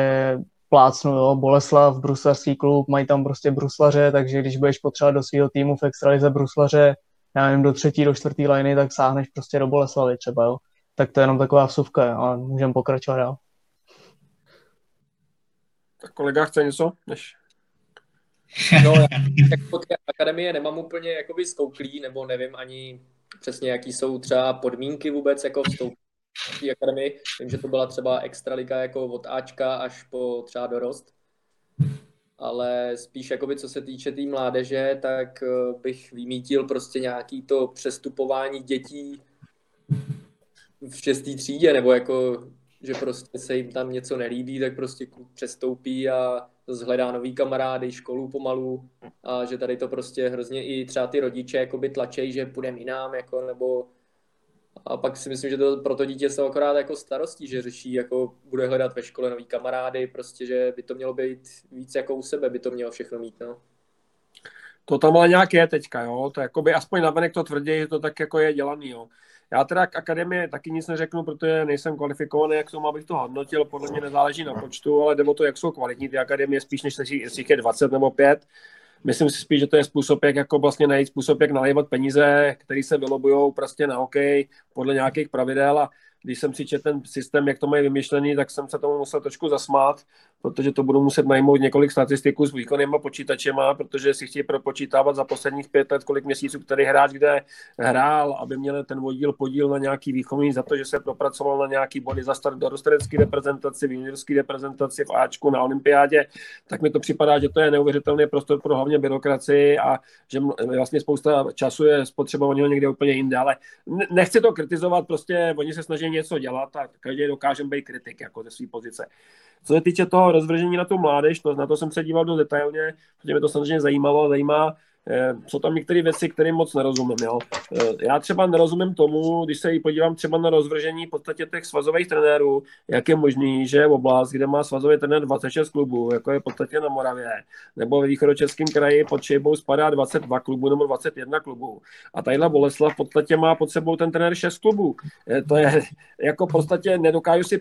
plácnu, jo, Boleslav, bruslarský klub, mají tam prostě bruslaře, takže když budeš potřebovat do svého týmu v extralize bruslaře, já nevím, do třetí, do čtvrtý liny, tak sáhneš prostě do Boleslavy třeba, jo. Tak to je jenom taková vsuvka, ale můžeme pokračovat dál. Tak kolega chce něco? Než... No, já jako ty akademie nemám úplně jakoby skouklý, nebo nevím ani přesně, jaký jsou třeba podmínky vůbec jako vstoupit v akademii. Vím, že to byla třeba extraliga jako od Ačka až po třeba dorost. Ale spíš jakoby co se týče té tý mládeže, tak eh, bych vymítil prostě nějaký to přestupování dětí v šestý třídě, nebo jako, že prostě se jim tam něco nelíbí, tak prostě přestoupí a zhledá nový kamarády, školu pomalu a že tady to prostě hrozně i třeba ty rodiče jakoby tlačejí, že půjdeme jinam, jako, nebo a pak si myslím, že to pro to dítě jsou akorát jako starostí, že řeší, jako bude hledat ve škole nový kamarády, prostě, že by to mělo být víc jako u sebe, by to mělo všechno mít, no. To tam ale nějak je teďka, jo, to jakoby aspoň navenek to tvrdí, že to tak jako je dělaný, jo. Já teda k akademii taky nic neřeknu, protože nejsem kvalifikovaný jak tomu, abych to hodnotil. Podle mě nezáleží na počtu, ale jde o to, jak jsou kvalitní ty akademie, spíš než jestli je 20 nebo 5. Myslím si spíš, že to je způsob, jak jako vlastně najít způsob, jak nalévat peníze, které se vylobují prostě na hokej podle nějakých pravidel a když jsem si četl ten systém, jak to mají vymyšlený, tak jsem se tomu musel trošku zasmát, protože to budu muset najmout několik statistiků s výkonnýma počítačema, protože si chtějí propočítávat za posledních pět let, kolik měsíců který hráč kde hrál, aby měl ten vodíl podíl na nějaký výchovný za to, že se propracoval na nějaký body za start do dorostenecké reprezentaci, v juniorské reprezentaci, v Ačku, na olympiádě, tak mi to připadá, že to je neuvěřitelný prostor pro hlavně byrokracii a že vlastně spousta času je spotřebovaného někde úplně jinde, ale nechci to kritizovat, prostě oni se snaží něco dělat a každý dokáže být kritik jako ze své pozice. Co se týče toho rozvržení na tu mládež, to, na to jsem se díval do detailně, protože mě to samozřejmě zajímalo, zajímá, jsou tam některé věci, které moc nerozumím. Jo. Eh, já třeba nerozumím tomu, když se podívám třeba na rozvržení v podstatě těch svazových trenérů, jak je možný, že v oblast, kde má svazový trenér 26 klubů, jako je v podstatě na Moravě, nebo ve východočeském kraji pod Šejbou spadá 22 klubů nebo 21 klubů. A tadyhle Boleslav v podstatě má pod sebou ten trenér 6 klubů. Eh, to je jako v podstatě nedokážu si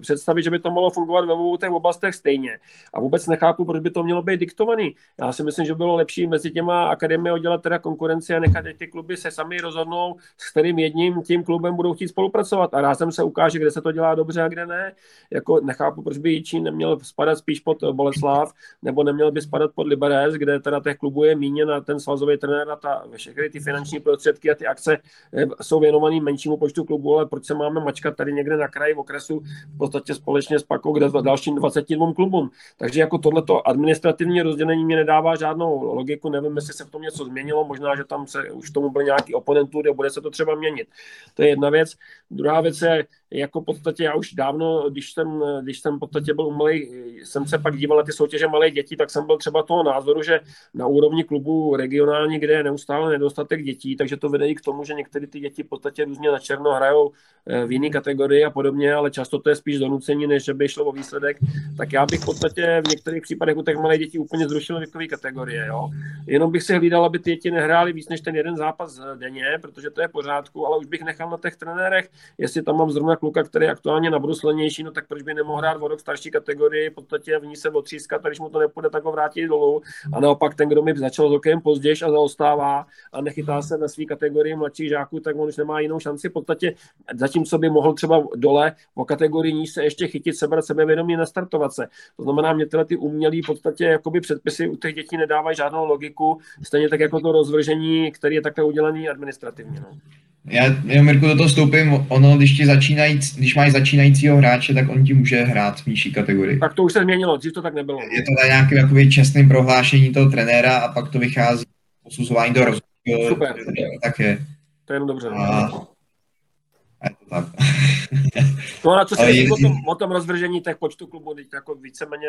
představit, že by to mohlo fungovat ve obou těch oblastech stejně. A vůbec nechápu, proč by to mělo být diktovaný. Já si myslím, že bylo lepší mezi těmi těma akademie udělat teda konkurenci a nechat ty kluby se sami rozhodnou, s kterým jedním tím klubem budou chtít spolupracovat. A rázem se ukáže, kde se to dělá dobře a kde ne. Jako nechápu, proč by Jičín neměl spadat spíš pod Boleslav, nebo neměl by spadat pod Liberec, kde teda těch klubů je míně na ten svazový trenér a ta, všechny ty finanční prostředky a ty akce eh, jsou věnovaný menšímu počtu klubů, ale proč se máme mačkat tady někde na kraji v okresu v podstatě společně s Pakou, kde dalším 22 klubům. Takže jako tohleto administrativní rozdělení mě nedává žádnou logiku, nevím, jestli se v tom něco změnilo, možná, že tam se už tomu byl nějaký oponentury a bude se to třeba měnit. To je jedna věc. Druhá věc je, jako v podstatě já už dávno, když jsem, když jsem v podstatě byl umělej, jsem se pak díval na ty soutěže malé dětí, tak jsem byl třeba toho názoru, že na úrovni klubu regionální, kde je neustále nedostatek dětí, takže to vede i k tomu, že některé ty děti v podstatě různě na černo hrajou eh, v jiné kategorii a podobně, ale často to je spíš donucení, než že by šlo o výsledek. Tak já bych v podstatě v některých případech u těch malých dětí úplně zrušil věkové kategorie. Jo? Jenom bych si hlídal, aby ty děti nehrály víc než ten jeden zápas denně, protože to je pořádku, ale už bych nechal na těch trenérech, jestli tam mám zrovna kluka, který je aktuálně nabruslenější, no tak proč by nemohl hrát o rok starší kategorii, v podstatě v ní se otřískat, a když mu to nepůjde, tak ho vrátí dolů. A naopak ten, kdo mi začal s hokejem později a zaostává a nechytá se ve své kategorii mladších žáků, tak on už nemá jinou šanci. V podstatě zatímco by mohl třeba dole o kategorii níž se ještě chytit, sebrat sebevědomí, nastartovat se. To znamená, mě tyhle ty umělý v podstatě jakoby předpisy u těch dětí nedávají žádnou logiku, stejně tak jako to rozvržení, který je takhle udělaný administrativně. No. Já jenom Mirku do toho vstoupím, ono, když, ti začínají, když máš začínajícího hráče, tak on ti může hrát v nižší kategorii. Tak to už se změnilo, dřív to tak nebylo. Je to na nějakém jakoby čestném prohlášení toho trenéra a pak to vychází posuzování do rozhodčího, Super. tak je. To je jenom dobře. no. A, a je to tak. No a co si myslíš je- o tom, o tom rozvržení těch počtu klubů, teď jako víceméně,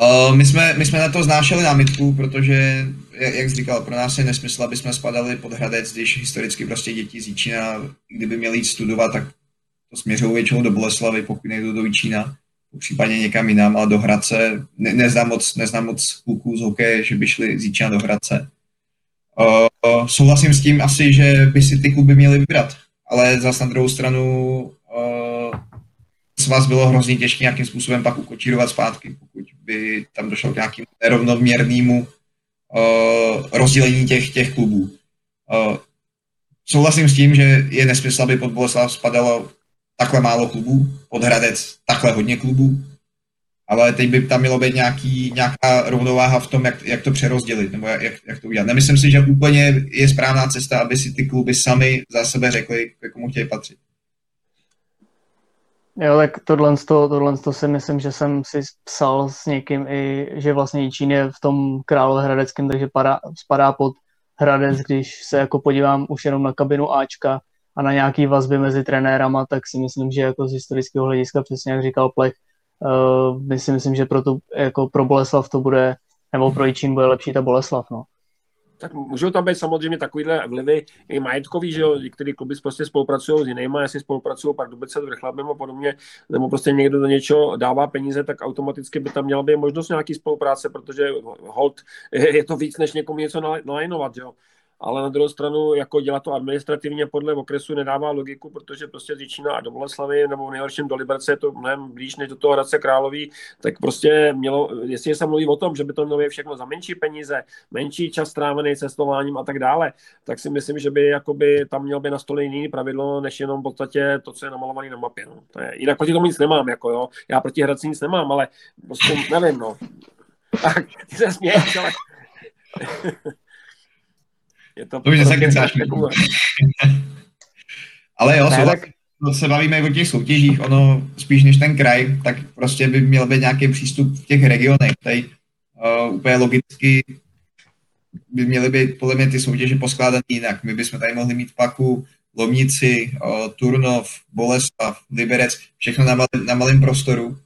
Uh, my, jsme, my jsme na to znášeli námitku, protože, jak, jak jsi říkal, pro nás je nesmysl, aby jsme spadali pod Hradec, když historicky prostě děti z Jíčína, kdyby měli jít studovat, tak to směřují většinou do Boleslavy, pokud nejdou do Jíčína, případně někam jinam, ale do Hradce, ne, neznám, moc, neznám moc kluků z hokeje, že by šli z Jíčína do Hradce. Uh, uh, souhlasím s tím asi, že by si ty kluby měly vybrat, ale zase na druhou stranu uh, svaz bylo hrozně těžké nějakým způsobem pak ukočírovat zpátky, pokud by tam došlo k nějakému nerovnoměrnému uh, rozdělení těch, těch klubů. Uh, souhlasím s tím, že je nesmysl, aby pod Boleslav spadalo takhle málo klubů, pod Hradec takhle hodně klubů, ale teď by tam mělo být nějaký, nějaká rovnováha v tom, jak, jak to přerozdělit, nebo jak, jak to udělat. Nemyslím si, že úplně je správná cesta, aby si ty kluby sami za sebe řekli, k komu chtějí patřit. Jo, tak tohle, to, tohle to si myslím, že jsem si psal s někým i, že vlastně Jičín je v tom Královéhradeckém, takže padá, spadá pod Hradec, když se jako podívám už jenom na kabinu Ačka a na nějaký vazby mezi trenérama, tak si myslím, že jako z historického hlediska, přesně jak říkal Plech, uh, myslím, že pro, to, jako pro Boleslav to bude, nebo pro Jičín bude lepší ta Boleslav, no. Tak můžou tam být samozřejmě takovýhle vlivy i majetkový, že jo, některé kluby prostě spolupracují s jinými, jestli spolupracují Pardubice s Vrchlabem a podobně, nebo prostě někdo do něčeho dává peníze, tak automaticky by tam měla být možnost nějaký spolupráce, protože hold je to víc, než někomu něco nalajnovat, jo. Ale na druhou stranu, jako dělat to administrativně podle okresu nedává logiku, protože prostě z a do Boleslavy nebo v nejhorším do Liberce je to mnohem blíž než do toho Hradce Králový, tak prostě mělo, jestli se mluví o tom, že by to mělo všechno za menší peníze, menší čas strávený cestováním a tak dále, tak si myslím, že by jakoby tam měl by na stole jiný pravidlo, než jenom v podstatě to, co je namalované na mapě. No. To je, jinak proti tomu nic nemám, jako jo. Já proti Hradci nic nemám, ale prostě nevím, no. Tak, se ale... Je to, to už zase kecáš. Ale jo, ne, tak... se bavíme o těch soutěžích, ono spíš než ten kraj, tak prostě by měl být nějaký přístup v těch regionech. Tady uh, úplně logicky by měly být podle mě ty soutěže poskládané jinak. My bychom tady mohli mít paku Lomnici, uh, Turnov, Boleslav, Liberec, všechno na, malém, na malém prostoru,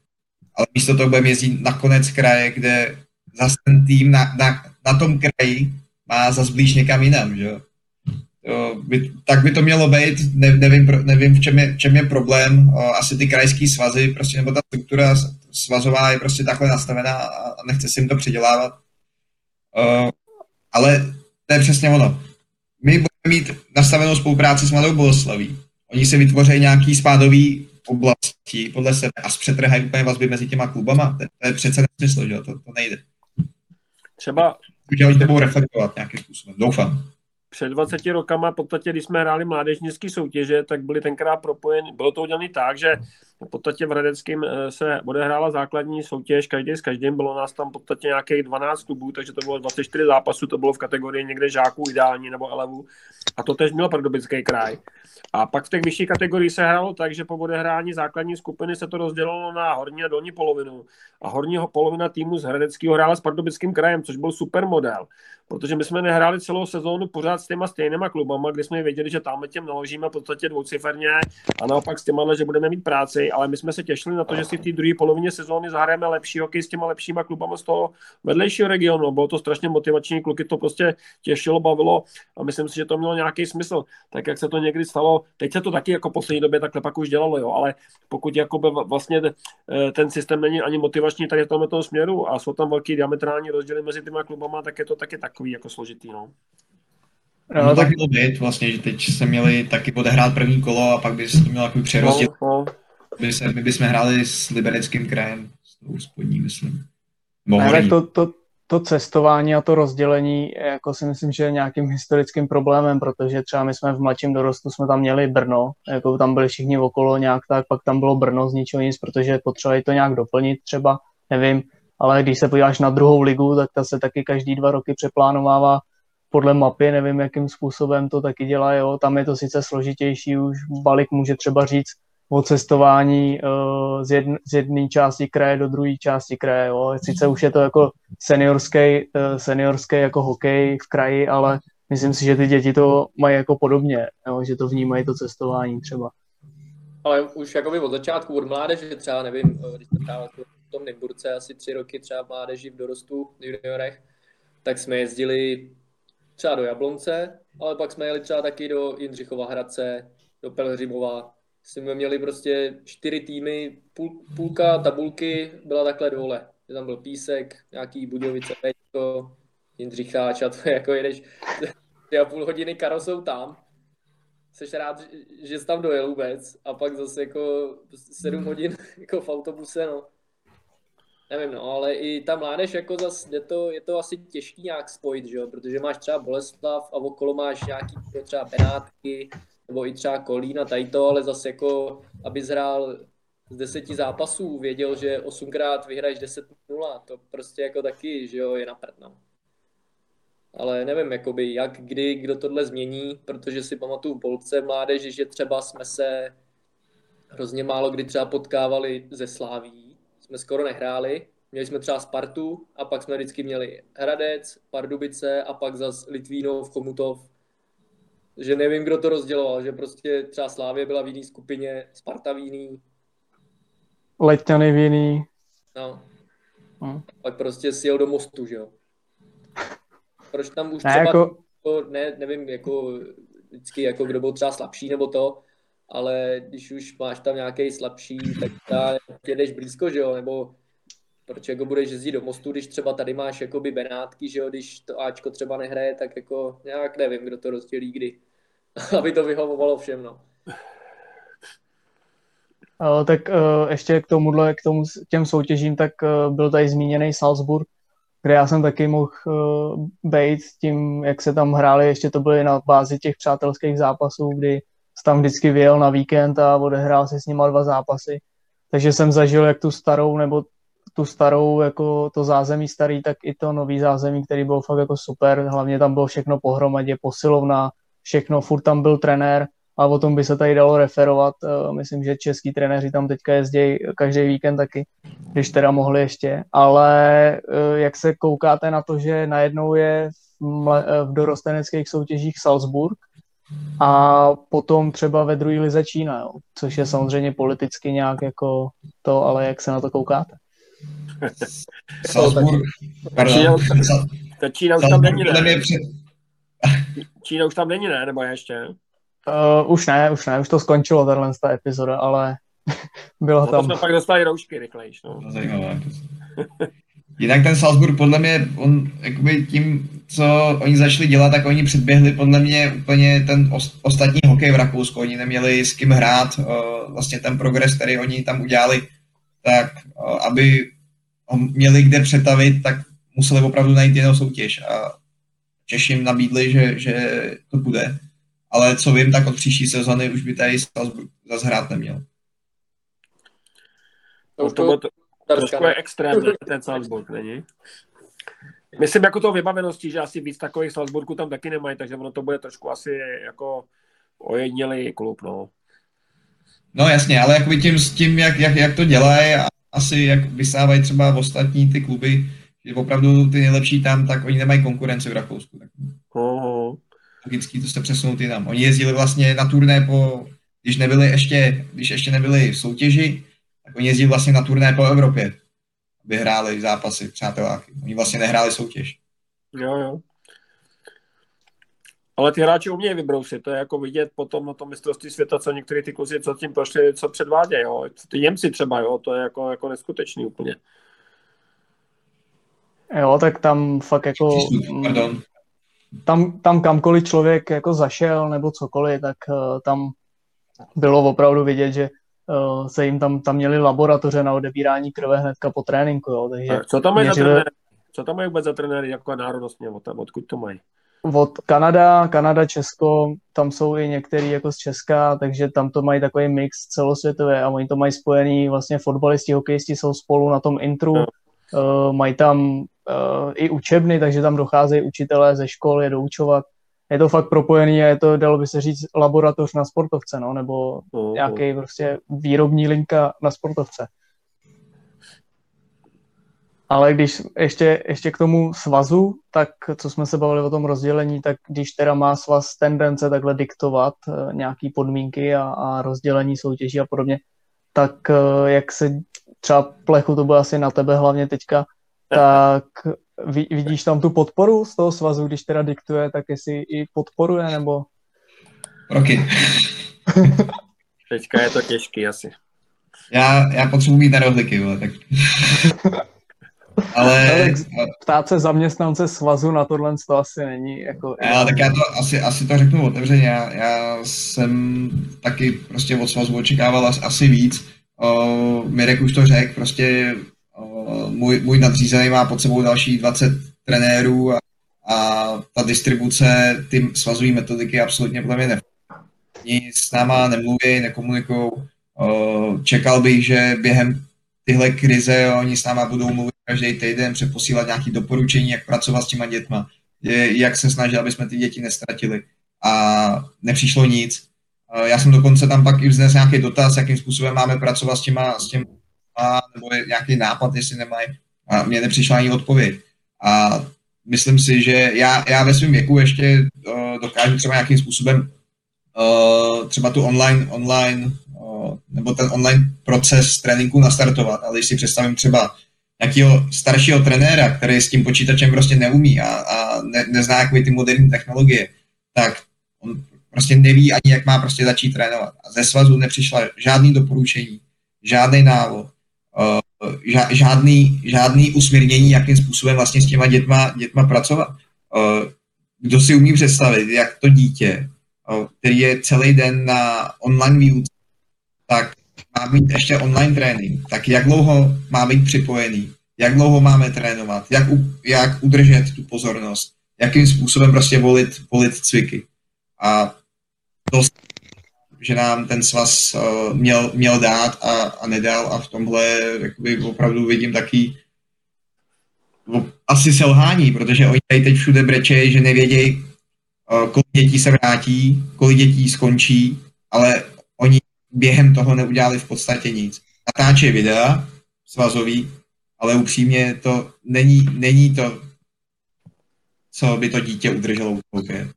ale místo toho budeme jezdit na konec kraje, kde zase ten tým na, na, na tom kraji má zase blíž někam jinam, že jo. By, tak by to mělo být, ne, nevím, nevím v, čem je, v čem je problém, asi ty krajský svazy, prostě, nebo ta struktura svazová je prostě takhle nastavená a, nechce si jim to přidělávat. O, ale to je přesně ono. My budeme mít nastavenou spolupráci s Mladou Boleslaví. Oni si vytvoří nějaký spádový oblasti podle sebe a zpřetrhají úplně vazby mezi těma klubama. To, to je přece nesmysl, že to, to nejde. Třeba... Udělali to budou reflektovat nějakým způsobem, doufám před 20 rokama, v podstatě, když jsme hráli mládežnické soutěže, tak byly tenkrát propojeny, bylo to udělané tak, že v podstatě v Hradeckém se odehrála základní soutěž, každý s každým, bylo nás tam v podstatě nějakých 12 klubů, takže to bylo 24 zápasů, to bylo v kategorii někde žáků ideální nebo elevu. A to tež měl Pardubický kraj. A pak v těch vyšších kategoriích se hrálo tak, že po odehrání základní skupiny se to rozdělilo na horní a dolní polovinu. A horní polovina týmu z Hradeckého hrála s Pardubickým krajem, což byl super model. Protože my jsme nehráli celou sezónu pořád s těma stejnýma klubama, kde jsme věděli, že tam těm naložíme v podstatě dvouciferně a naopak s těma, že budeme mít práci, ale my jsme se těšili na to, že si v té druhé polovině sezóny zahrajeme lepší hokej s těma lepšíma klubama z toho vedlejšího regionu. Bylo to strašně motivační, kluky to prostě těšilo, bavilo a myslím si, že to mělo nějaký smysl. Tak jak se to někdy stalo, teď se to taky jako poslední době takhle pak už dělalo, jo, ale pokud jakoby vlastně ten systém není ani motivační tady v tomto směru a jsou tam velký diametrální rozdíly mezi těma klubama, tak je to taky takový jako složitý, no. No, no tak mělo být vlastně, že teď se měli taky odehrát první kolo a pak by se to mělo takový přerozděl. No, no. By se, my bychom hráli s libereckým krajem, s tou spodní, myslím. Ne, to, to, to cestování a to rozdělení, jako si myslím, že je nějakým historickým problémem, protože třeba my jsme v mladším dorostu jsme tam měli Brno, jako tam byli všichni okolo nějak tak, pak tam bylo Brno z ničeho nic, protože potřebovali to nějak doplnit třeba, nevím, ale když se podíváš na druhou ligu, tak ta se taky každý dva roky přeplánovává podle mapy, nevím, jakým způsobem to taky dělá, jo, tam je to sice složitější, už Balik může třeba říct, o cestování uh, z, z jedné části kraje do druhé části kraje. Jo. Sice už je to jako seniorský, uh, seniorský jako hokej v kraji, ale myslím si, že ty děti to mají jako podobně, jo, že to vnímají to cestování třeba. Ale už jakoby od začátku, od mládeže třeba, nevím, když jsem hrál v tom Nymburce asi tři roky třeba v mládeži v dorostu, v juniorech, tak jsme jezdili třeba do Jablonce, ale pak jsme jeli třeba taky do Jindřichova Hradce, do Pelhřimova. Jsme měli prostě čtyři týmy, půl, půlka tabulky byla takhle dole. Tam byl Písek, nějaký Budějovice, Peťko, Jindřicháč a to jako jedeš tři a půl hodiny karosou tam. Jsi rád, že jsi tam dojel vůbec a pak zase jako sedm hodin jako v autobuse, no nevím, no, ale i ta mládež, jako zas, je to, je to asi těžký nějak spojit, že jo, protože máš třeba Boleslav a okolo máš nějaký třeba Benátky, nebo i třeba Kolín a tady to, ale zase jako, aby zhrál z deseti zápasů, věděl, že osmkrát vyhraješ 10-0, to prostě jako taky, že jo, je na no. Ale nevím, jakoby, jak, kdy, kdo tohle změní, protože si pamatuju v Polce mládeži, že třeba jsme se hrozně málo kdy třeba potkávali ze Sláví, jsme skoro nehráli. Měli jsme třeba Spartu a pak jsme vždycky měli Hradec, Pardubice a pak zas Litvínov, Chomutov. Že nevím, kdo to rozděloval, že prostě třeba Slávě byla v jiné skupině, Sparta v jiný. Letňany v jiný. No. Hmm. Pak prostě si jel do mostu, že jo. Proč tam už ne, třeba, jako... to, ne, nevím, jako vždycky, jako kdo byl třeba slabší nebo to, ale když už máš tam nějaký slabší, tak ta, jedeš blízko, že jo, nebo proč jako budeš jezdit do mostu, když třeba tady máš jakoby Benátky, že jo, když to Ačko třeba nehraje, tak jako nějak nevím, kdo to rozdělí kdy, aby to vyhovovalo všem, no. Uh, tak uh, ještě k tomuhle, k tomu, těm soutěžím, tak uh, byl tady zmíněný Salzburg, kde já jsem taky mohl uh, být tím, jak se tam hráli, ještě to byly na bázi těch přátelských zápasů, kdy tam vždycky vyjel na víkend a odehrál si s nima dva zápasy. Takže jsem zažil jak tu starou, nebo tu starou, jako to zázemí starý, tak i to nový zázemí, který byl fakt jako super. Hlavně tam bylo všechno pohromadě, posilovna, všechno, furt tam byl trenér, a o tom by se tady dalo referovat. Eh, myslím, že český trenéři tam teďka jezdí každý víkend taky, když teda mohli ještě. Ale eh, jak se koukáte na to, že najednou je v, v dorosteneckých soutěžích Salzburg, a potom třeba ve druhé lize Čína, jo, což je samozřejmě politicky nějak jako to, ale jak se na to koukáte? Salzburg, pardon. Ta Čína už tam není, ne? Čína už tam není, ne? Nebo ještě? Uh, už ne, už ne, už to skončilo, tahle ta epizoda, ale bylo no, tam. jsme pak dostali roušky rychlejš, no. Zajímavé. Jinak ten Salzburg podle mě, on jakoby tím, co oni začali dělat, tak oni předběhli podle mě úplně ten ostatní hokej v Rakousku. Oni neměli s kým hrát, vlastně ten progres, který oni tam udělali, tak aby ho měli kde přetavit, tak museli opravdu najít jinou soutěž. A Češi jim nabídli, že, že to bude. Ale co vím, tak od příští sezony už by tady Salzburg zase hrát neměl. To, to, to, Trošku je extrém, ten Salzburg, není? Myslím jako to vybavenosti, že asi víc takových Salzburgů tam taky nemají, takže ono to bude trošku asi jako ojednělý klub, no. No jasně, ale jako tím, s tím, jak, jak, jak to dělají, asi jak vysávají třeba v ostatní ty kluby, že opravdu ty nejlepší tam, tak oni nemají konkurenci v Rakousku. Tak... Oh. Logicky to jste přesunutý tam. Oni jezdili vlastně na turné po, když nebyli ještě, když ještě nebyli v soutěži, tak oni jezdí vlastně na turné po Evropě, aby hráli zápasy, přáteláky. Oni vlastně nehráli soutěž. Jo, jo. Ale ty hráči umějí vybrousit, to je jako vidět potom na tom mistrovství světa, co některý ty kluci, co tím prošli, co předvádějí, jo. Ty Němci třeba, jo, to je jako, jako neskutečný úplně. Jo, tak tam fakt jako... Pardon. Tam, tam kamkoliv člověk jako zašel nebo cokoliv, tak uh, tam bylo opravdu vidět, že se jim tam, tam měli laboratoře na odebírání krve hnedka po tréninku, jo, takže... Tak co tam mají měřili... za trenéry? Co tam mají vůbec za trenéry, jako národnostně, od, odkud to mají? Od Kanada, Kanada, Česko, tam jsou i některý jako z Česka, takže tam to mají takový mix celosvětový a oni to mají spojený, vlastně fotbalisti, hokejisti jsou spolu na tom intru, no. uh, mají tam uh, i učebny, takže tam docházejí učitelé ze škol je doučovat, je to fakt propojený a je to, dalo by se říct, laboratoř na sportovce, no, nebo No, nějaký prostě výrobní linka na sportovce. Ale když ještě, ještě k tomu svazu, tak co jsme se bavili o tom rozdělení, tak když teda má svaz tendence takhle diktovat uh, nějaký podmínky a, a rozdělení soutěží a podobně, tak uh, jak se třeba plechu, to bude asi na tebe hlavně teďka, tak vidíš tam tu podporu z toho svazu, když teda diktuje, tak jestli i podporuje, nebo... Roky. Teďka je to těžký asi. Já, já potřebuji mít na rohlíky, vole, tak... Ale, Ale ptát se zaměstnance svazu na tohle to asi není jako... já, tak já to asi, asi to řeknu otevřeně. Já, já jsem taky prostě od svazu očekával as- asi víc. Uh, Mirek už to řekl, prostě můj, můj nadřízený má pod sebou další 20 trenérů a, a ta distribuce, ty svazové metodiky absolutně podle mě ne. Oni s náma nemluví, nekomunikují. Čekal bych, že během tyhle krize oni s náma budou mluvit každý týden, přeposílat nějaké doporučení, jak pracovat s těma dětma, jak se snažit, aby jsme ty děti nestratili. A nepřišlo nic. Já jsem dokonce tam pak i vznesl nějaký dotaz, jakým způsobem máme pracovat s těma, s těma nebo je nějaký nápad, jestli nemají. A mně nepřišla ani odpověď. A myslím si, že já, já ve svém věku ještě uh, dokážu třeba nějakým způsobem uh, třeba tu online, online uh, nebo ten online proces tréninku nastartovat, ale když si představím třeba nějakého staršího trenéra, který s tím počítačem prostě neumí a, a ne, nezná jakoby ty moderní technologie, tak on prostě neví ani, jak má prostě začít trénovat. A ze svazu nepřišla žádný doporučení, žádný návod, žádný, žádný usměrnění, jakým způsobem vlastně s těma dětma, dětma pracovat. Uh, kdo si umí představit, jak to dítě, uh, který je celý den na online výuce, tak má být ještě online trénink, tak jak dlouho má být připojený, jak dlouho máme trénovat, jak, u, jak udržet tu pozornost, jakým způsobem prostě volit, volit cviky. A to, že nám ten svaz uh, měl, měl dát a, a nedal a v tomhle jakoby opravdu vidím taky asi selhání, protože oni tady teď všude breče, že nevědějí, uh, kolik dětí se vrátí, kolik dětí skončí, ale oni během toho neudělali v podstatě nic. Natáče videa svazový, ale upřímně to není, není to, co by to dítě udrželo.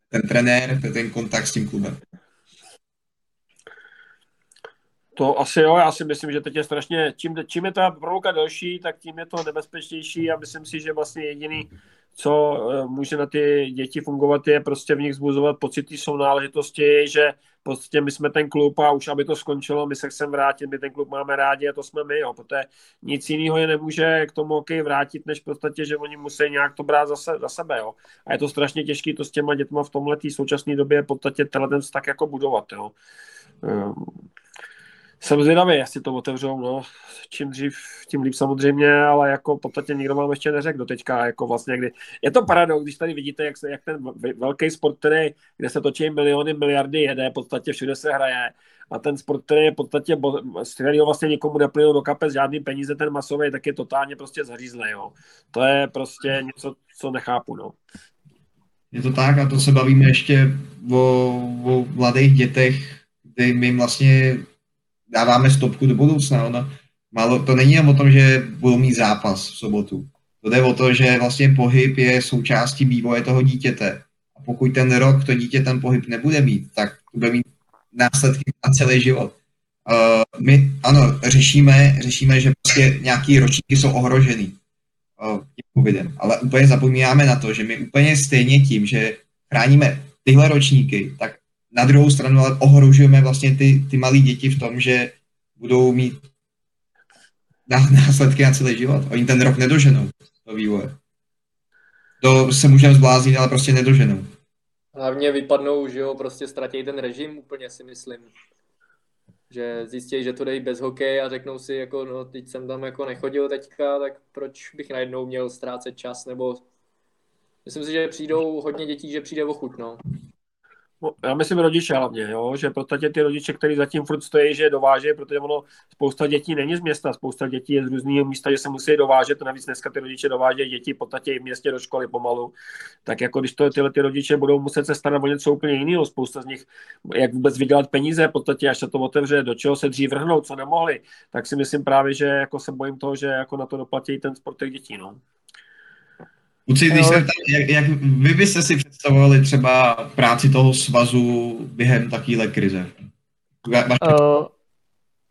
Ten trenér, ten kontakt s tím klubem. To asi jo, já si myslím, že teď je strašně, čím, čím je ta proluka delší, tak tím je to nebezpečnější a myslím si, že vlastně jediný, co eh, může na ty děti fungovat, je prostě v nich zbuzovat pocity sounáležitosti, že prostě my jsme ten klub a už aby to skončilo, my se chceme vrátit, my ten klub máme rádi a to jsme my, jo, protože nic jiného je nemůže k tomu hokej vrátit, než v podstatě, že oni musí nějak to brát za, se, za sebe, jo. A je to strašně těžké to s těma dětma v tomhle současné době v podstatě tenhle ten tak jako budovat, jo. Um, jsem zvědavý, jestli to otevřou, no, čím dřív, tím líp samozřejmě, ale jako v podstatě nikdo vám ještě neřekl do teďka, jako vlastně kdy. Je to paradox, když tady vidíte, jak, se, jak ten velký sport, který, kde se točí miliony, miliardy jede, podstatě všude se hraje, a ten sport, který je podstatě, z kterého vlastně nikomu neplynou do kapes žádný peníze, ten masový, tak je totálně prostě zřízlý, jo. To je prostě něco, co nechápu, no. Je to tak a to se bavíme ještě o, o mladých dětech, kdy my vlastně dáváme stopku do budoucna. Ono, málo, to není jen o tom, že budou mít zápas v sobotu. To jde o to, že vlastně pohyb je součástí vývoje toho dítěte. A pokud ten rok to dítě ten pohyb nebude mít, tak to bude mít následky na celý život. Uh, my, ano, řešíme, řešíme, že prostě nějaký ročníky jsou ohrožený uh, tím covidem, ale úplně zapomínáme na to, že my úplně stejně tím, že chráníme tyhle ročníky, tak na druhou stranu ale ohrožujeme vlastně ty, ty malé děti v tom, že budou mít následky na celý život. Oni ten rok nedoženou do vývoje. To se můžeme zbláznit, ale prostě nedoženou. Hlavně vypadnou, že jo, prostě ztratí ten režim úplně si myslím. Že zjistí, že to dejí bez hokeje a řeknou si, jako no, teď jsem tam jako nechodil teďka, tak proč bych najednou měl ztrácet čas, nebo myslím si, že přijdou hodně dětí, že přijde o chuť, no. No, já myslím rodiče hlavně, jo? že podstatě ty rodiče, kteří zatím furt stojí, že je protože ono spousta dětí není z města, spousta dětí je z různého místa, že se musí dovážet, navíc dneska ty rodiče dovážejí děti v podstatě i v městě do školy pomalu, tak jako když to tyhle ty rodiče budou muset se starat o něco úplně jiného, spousta z nich, jak vůbec vydělat peníze, v podstatě až se to otevře, do čeho se dřív vrhnout, co nemohli, tak si myslím právě, že jako se bojím toho, že jako na to doplatí ten sport těch dětí. No. Kluci, když se tam, jak, jak vy byste si představovali třeba práci toho svazu během takovéhle krize? Uh,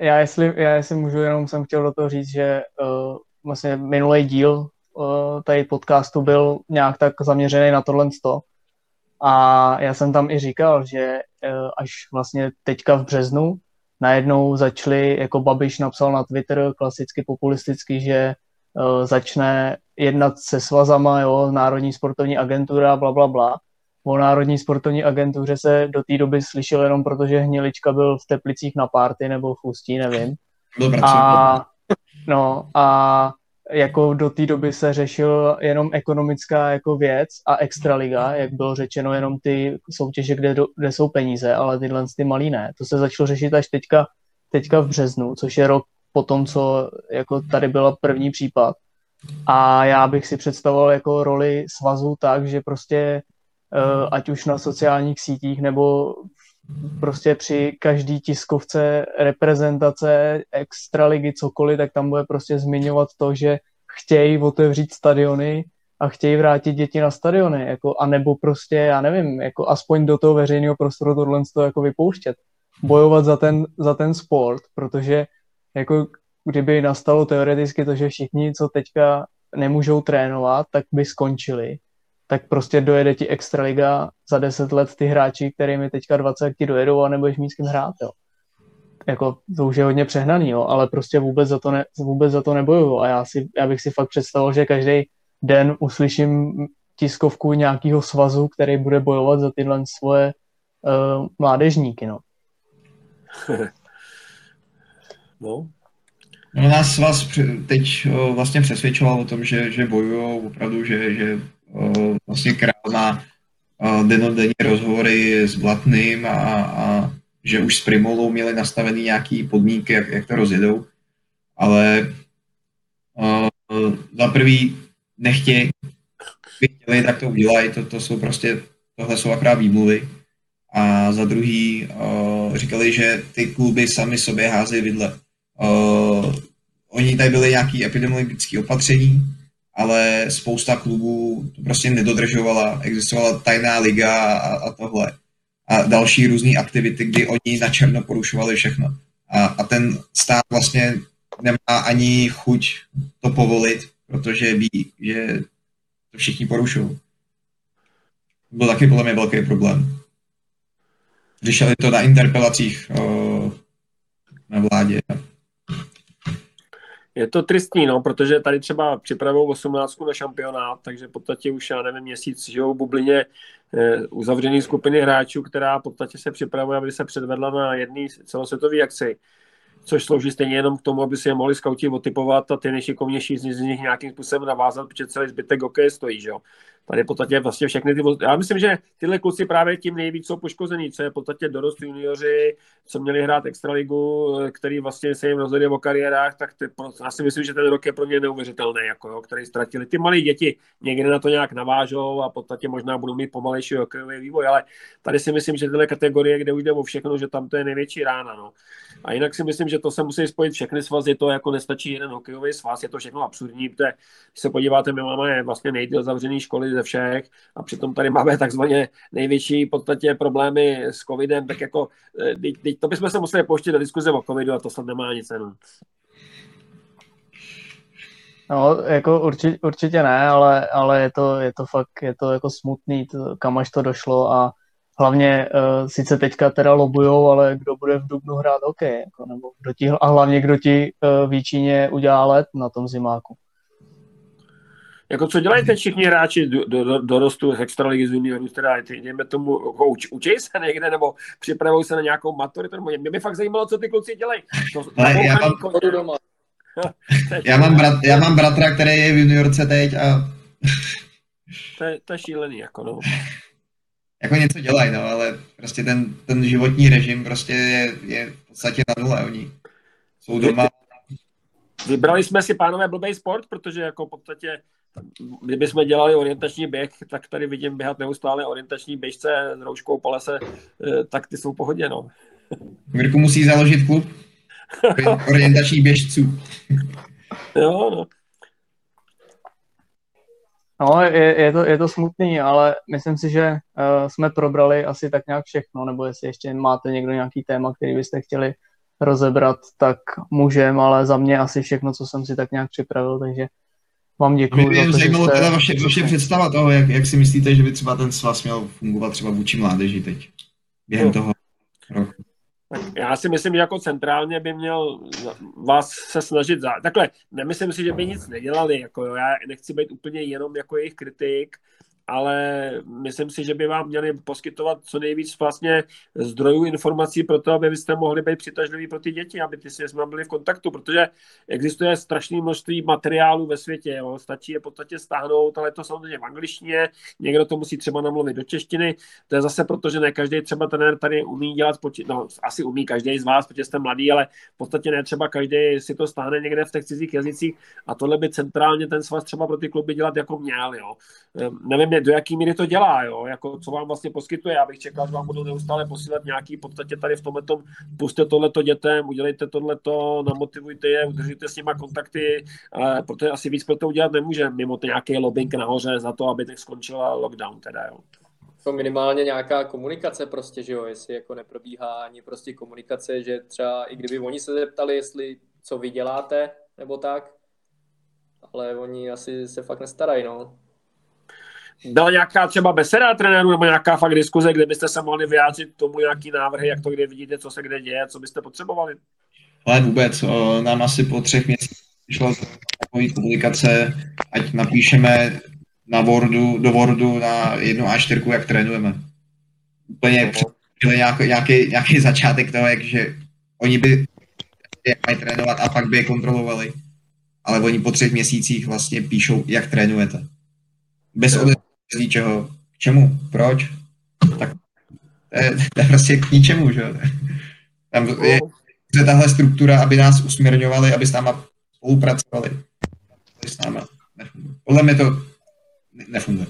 já, jestli, já jestli můžu, jenom jsem chtěl do toho říct, že uh, vlastně minulý díl uh, tady podcastu byl nějak tak zaměřený na tohle sto. A já jsem tam i říkal, že uh, až vlastně teďka v březnu najednou začali, jako Babiš napsal na Twitter, klasicky populisticky, že začne jednat se svazama, jo, Národní sportovní agentura, bla, bla, bla. O Národní sportovní agentuře se do té doby slyšel jenom protože Hnilička byl v Teplicích na párty nebo v Ústí, nevím. A, no, a jako do té doby se řešil jenom ekonomická jako věc a extraliga, jak bylo řečeno, jenom ty soutěže, kde, do, kde jsou peníze, ale tyhle ty malý ne. To se začalo řešit až teďka, teďka v březnu, což je rok po tom, co jako tady byl první případ. A já bych si představoval jako roli svazu tak, že prostě eh, ať už na sociálních sítích nebo prostě při každý tiskovce reprezentace extraligy cokoliv, tak tam bude prostě zmiňovat to, že chtějí otevřít stadiony a chtějí vrátit děti na stadiony, jako, a nebo prostě, já nevím, jako aspoň do toho veřejného prostoru tohle to jako vypouštět. Bojovat za ten, za ten sport, protože jako kdyby nastalo teoreticky to, že všichni, co teďka nemůžou trénovat, tak by skončili, tak prostě dojede ti extraliga za deset let ty hráči, kterými teďka 20 ti dojedou a nebudeš mít s kým hrát, jo. Jako, to už je hodně přehnaný, jo, ale prostě vůbec za to, ne, vůbec za to nebojuju a já, si, já bych si fakt představil, že každý den uslyším tiskovku nějakého svazu, který bude bojovat za tyhle svoje uh, mládežníky, no. no, No, nás vás teď vlastně přesvědčoval o tom, že, že bojují opravdu, že, že vlastně král má denodenní rozhovory s Blatným a, a že už s Primolou měli nastavený nějaký podmínky, jak, jak to rozjedou, ale uh, za prvý nechtějí, chtěli, tak to udělají, to, to jsou prostě, tohle jsou akorát výmluvy. A za druhý uh, říkali, že ty kluby sami sobě házejí vidle. Uh, oni tady byly nějaké epidemiologické opatření, ale spousta klubů to prostě nedodržovala. Existovala tajná liga a, a tohle. A další různé aktivity, kdy oni na černo porušovali všechno. A, a ten stát vlastně nemá ani chuť to povolit, protože ví, že to všichni porušují. Byl taky podle mě velký problém. Řešili to na interpelacích o, na vládě je to tristní, no, protože tady třeba připravou 18 na šampionát, takže v podstatě už, já nevím, měsíc žijou v bublině eh, uzavřený skupiny hráčů, která v podstatě se připravuje, aby se předvedla na jedné celosvětové akci což slouží stejně jenom k tomu, aby si je mohli skauti otypovat a ty nejšikovnější z nich nějakým způsobem navázat, protože celý zbytek hokeje stojí, že jo. Tady v podstatě vlastně všechny ty... Já myslím, že tyhle kluci právě tím nejvíc jsou poškození, co je v podstatě dorost junioři, co měli hrát extraligu, který vlastně se jim rozhodli o kariérách, tak ty, já si myslím, že ten rok je pro ně neuvěřitelný, jako jo, který ztratili. Ty malé děti někde na to nějak navážou a v podstatě možná budou mít pomalejší hokejový vývoj, ale tady si myslím, že tyhle kategorie, kde už jde o všechno, že tam to je největší rána. No. A jinak si myslím, že to se musí spojit všechny svazy, to jako nestačí jeden hokejový svaz, je to všechno absurdní, protože když se podíváte, my máme vlastně nejdíl zavřený školy ze všech a přitom tady máme takzvaně největší v podstatě problémy s covidem, tak jako teď, to bychom se museli pouštět do diskuze o covidu a to snad nemá nic cenu. No, jako určitě, určitě ne, ale, ale je, to, je to fakt, je to jako smutný, to, kam až to došlo a hlavně uh, sice teďka teda lobujou, ale kdo bude v Dubnu hrát hokej, jako, nebo kdo ti, a hlavně kdo ti uh, Výčíně udělá let na tom zimáku. Jako co dělají teď všichni hráči do, do, do, dorostu z extraligy z juniorů, teda dejme tomu, jako uč, učí se někde, nebo připravují se na nějakou maturitu, nebo mě by fakt zajímalo, co ty kluci dělají. To, Ale já, mám, doma. já, mám brat, já mám bratra, který je v juniorce teď a... to, je, to je šílený, jako no. jako něco dělají, no, ale prostě ten, ten životní režim prostě je, je v podstatě na nule. Oni jsou doma. Vybrali jsme si, pánové, blbej sport, protože jako v podstatě kdyby jsme dělali orientační běh, tak tady vidím běhat neustále orientační běžce s rouškou po lese, eh, tak ty jsou v pohodě, no. Mirku musí založit klub orientačních běžců. Jo, no. No, je, je, to, je to smutný, ale myslím si, že uh, jsme probrali asi tak nějak všechno, nebo jestli ještě máte někdo nějaký téma, který byste chtěli rozebrat, tak můžeme, ale za mě asi všechno, co jsem si tak nějak připravil, takže vám děkuji. Mě by zajímalo jste... teda vaše, vaše představa toho, jak, jak si myslíte, že by třeba ten svaz měl fungovat třeba vůči mládeži teď, během no. toho roku. Já si myslím, že jako centrálně by měl vás se snažit za... Takhle, nemyslím si, že by nic nedělali, jako jo, já nechci být úplně jenom jako jejich kritik, ale myslím si, že by vám měli poskytovat co nejvíc vlastně zdrojů informací pro to, aby byste mohli být přitažliví pro ty děti, aby ty si s byli v kontaktu, protože existuje strašné množství materiálů ve světě, jo. stačí je v podstatě stáhnout, ale to samozřejmě v angličtině, někdo to musí třeba namluvit do češtiny, to je zase proto, že ne každý třeba trenér tady umí dělat, spoči- no asi umí každý z vás, protože jste mladý, ale v podstatě ne třeba každý si to stáhne někde v těch cizích jazycích a tohle by centrálně ten svaz třeba pro ty kluby dělat jako měl, jo. Ehm, do jaký míry to dělá, jo? Jako, co vám vlastně poskytuje. Já bych čekal, že vám budou neustále posílat nějaký v podstatě tady v tomhle tom, puste tohleto dětem, udělejte tohleto, namotivujte je, udržujte s nima kontakty, eh, protože asi víc pro to udělat nemůže, mimo to nějaký lobbying nahoře za to, aby tak skončila lockdown teda, jo. To minimálně nějaká komunikace prostě, že jo, jestli jako neprobíhá ani prostě komunikace, že třeba i kdyby oni se zeptali, jestli co vy děláte, nebo tak, ale oni asi se fakt nestarají, no byla nějaká třeba beseda trenérů nebo nějaká fakt diskuze, kde byste se mohli vyjádřit tomu nějaký návrhy, jak to kde vidíte, co se kde děje, co byste potřebovali? Ale vůbec, o, nám asi po třech měsících přišlo takový publikace, ať napíšeme na Wordu, do Wordu na jednu A4, jak trénujeme. Úplně no. nějaký, nějaký, nějaký začátek toho, jak, že oni by jak mají trénovat a pak by je kontrolovali. Ale oni po třech měsících vlastně píšou, jak trénujete. Bez no z ničeho. K čemu? Proč? Tak to je, to prostě k ničemu, že Tam je, je tahle struktura, aby nás usměrňovali, aby s náma spolupracovali. S náma nefunguje. Podle mě to nefunguje.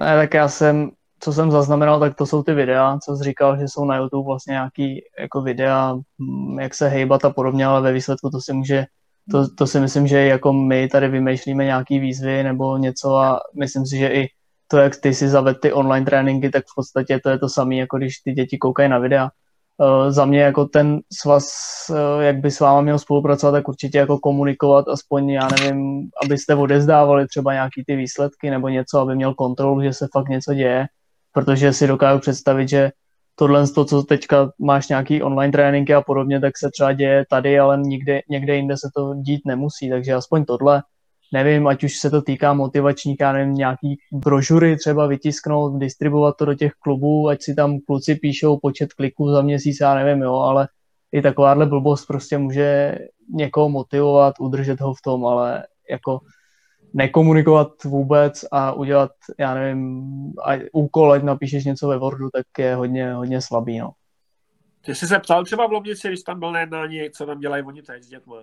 Ne, tak já jsem, co jsem zaznamenal, tak to jsou ty videa, co jsi říkal, že jsou na YouTube vlastně nějaký jako videa, mm, jak se hejbat a podobně, ale ve výsledku to si může to, to si myslím, že jako my tady vymýšlíme nějaký výzvy nebo něco a myslím si, že i to, jak ty si zaved ty online tréninky, tak v podstatě to je to samé, jako když ty děti koukají na videa. Uh, za mě jako ten svaz, uh, jak by s váma měl spolupracovat, tak určitě jako komunikovat, aspoň já nevím, abyste odezdávali třeba nějaký ty výsledky nebo něco, aby měl kontrolu, že se fakt něco děje, protože si dokážu představit, že tohle, to, co teďka máš nějaký online tréninky a podobně, tak se třeba děje tady, ale nikde, někde jinde se to dít nemusí, takže aspoň tohle nevím, ať už se to týká motivačníka, nevím, nějaký brožury třeba vytisknout, distribuovat to do těch klubů, ať si tam kluci píšou počet kliků za měsíc, já nevím, jo, ale i takováhle blbost prostě může někoho motivovat, udržet ho v tom, ale jako nekomunikovat vůbec a udělat, já nevím, úkol, ať napíšeš něco ve Wordu, tak je hodně, hodně slabý, no. Ty jsi se ptal třeba v Lomnici, když tam byl na jednání, co tam dělají oni teď s dětmi?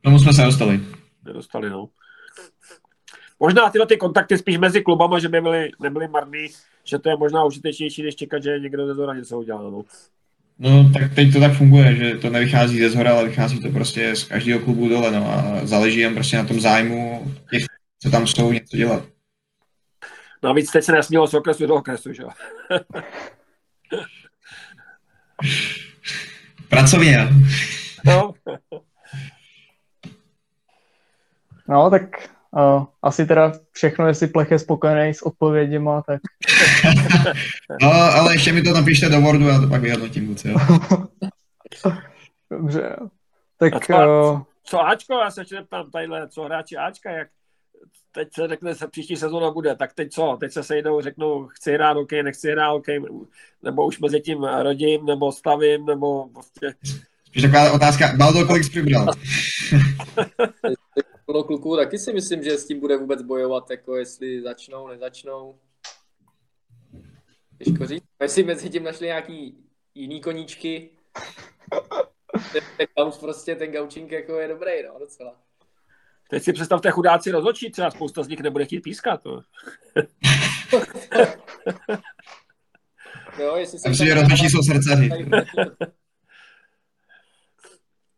Tomu jsme se dostali nedostali, no. Možná tyhle ty kontakty spíš mezi klubama, že by byly, nebyly marný, že to je možná užitečnější, než čekat, že někdo ze zhora něco udělá. No. no tak teď to tak funguje, že to nevychází ze zhora, ale vychází to prostě z každého klubu dole, no a záleží jen prostě na tom zájmu těch, co tam jsou, něco dělat. No a víc teď se nesmělo z okresu do okresu, že jo? Pracovně. No. No, tak uh, asi teda všechno, jestli plech je spokojený s odpověděma, tak... no, ale ještě mi to napište do Wordu, já to pak vyhodnotím vůbec, jo. Dobře, tak... co, uh... co Ačko, já se ještě ptám tadyhle, co hráči Ačka, jak teď se řekne, se příští sezóna bude, tak teď co? Teď se sejdou, řeknou, chci hrát OK, nechci hrát OK, nebo už mezi tím rodím, nebo stavím, nebo prostě... Spíš taková otázka, Baldo, kolik jsi přibral? plno kluků, taky si myslím, že s tím bude vůbec bojovat, jako jestli začnou, nezačnou. Těžko říct. Jestli mezi tím našli nějaký jiný koníčky, ten, ten gauč prostě, ten gaučink jako je dobrý, no, docela. Teď si představte chudáci rozhodčí, třeba spousta z nich nebude chtít pískat. To. Jo, jestli se Takže rozhodčí jsou srdcaři.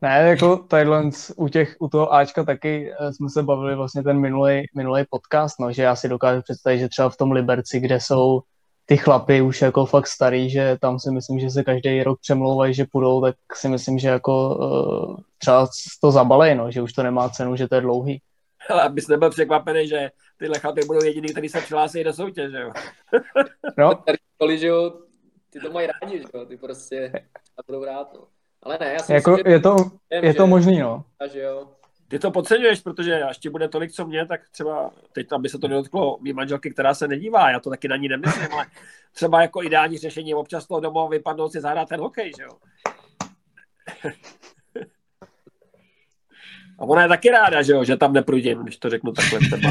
Ne, jako tadyhle u, těch, u toho Ačka taky eh, jsme se bavili vlastně ten minulý, minulý podcast, no, že já si dokážu představit, že třeba v tom Liberci, kde jsou ty chlapy už jako fakt starý, že tam si myslím, že se každý rok přemlouvají, že půjdou, tak si myslím, že jako uh, třeba to zabalej, no, že už to nemá cenu, že to je dlouhý. Ale abys nebyl překvapený, že tyhle chlapy budou jediný, kteří se přihlásí do soutěže. Jo. No, Tady, že jo, ty to mají rádi, že jo, ty prostě a budou rád, no. Ale ne, já si jako myslím, že, je to, vím, je to že- možný, no. že jo. Ty to podceňuješ, protože až ti bude tolik, co mě, tak třeba teď, aby se to nedotklo mý manželky, která se nedívá, já to taky na ní nemyslím, ale třeba jako ideální řešení občas toho domů vypadnout si zahrát ten hokej, že jo. A ona je taky ráda, že jo, že tam neprudím, když to řeknu takhle třeba.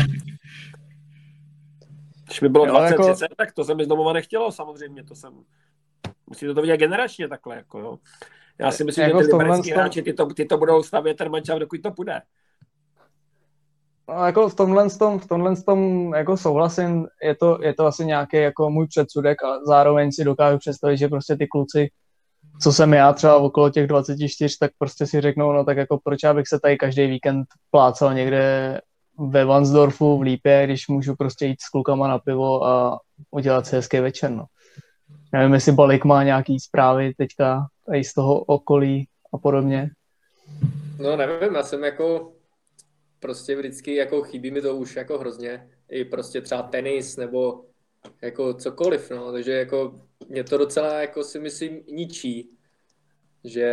Když mi bylo Jo, 20, jako- 30, tak to se mi z domova nechtělo, samozřejmě, to jsem... Musíte to vidět generačně takhle, jako jo. Já si myslím, Jako že ty liberecký hráči, ty to, ty to budou stavět ten mančav, dokud to půjde. No, jako v tomhle, tom, v tomhle tom jako souhlasím, je to, je to asi nějaký jako můj předsudek a zároveň si dokážu představit, že prostě ty kluci, co jsem já třeba okolo těch 24, tak prostě si řeknou, no tak jako proč já bych se tady každý víkend plácal někde ve Vansdorfu v Lípě, když můžu prostě jít s klukama na pivo a udělat si hezký večer, no. Nevím, jestli Balik má nějaký zprávy teďka tady z toho okolí a podobně. No nevím, já jsem jako prostě vždycky jako chybí mi to už jako hrozně. I prostě třeba tenis nebo jako cokoliv, no. Takže jako mě to docela jako si myslím ničí, že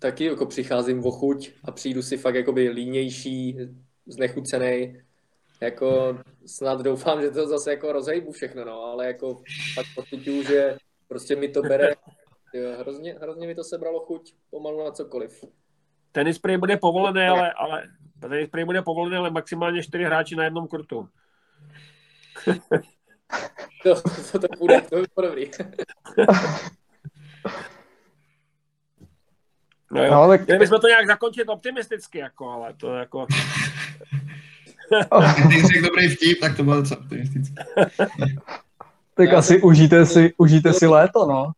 taky jako přicházím o chuť a přijdu si fakt jakoby línější, znechucený. Jako snad doufám, že to zase jako rozhejbu všechno, no, ale jako fakt pocituju, že prostě mi to bere, jo, hrozně, hrozně mi to sebralo chuť pomalu na cokoliv. Tenis prý bude povolený, ale, ale tenis prý bude povolený, ale maximálně čtyři hráči na jednom kurtu. To, to, to bude, to by bylo dobrý. No jo. No, tak Měli bychom to nějak zakončit optimisticky, jako, ale to jako... Když řekl dobrý vtip, tak to bylo docela optimistické. Tak asi užijte si, užijte si léto, no.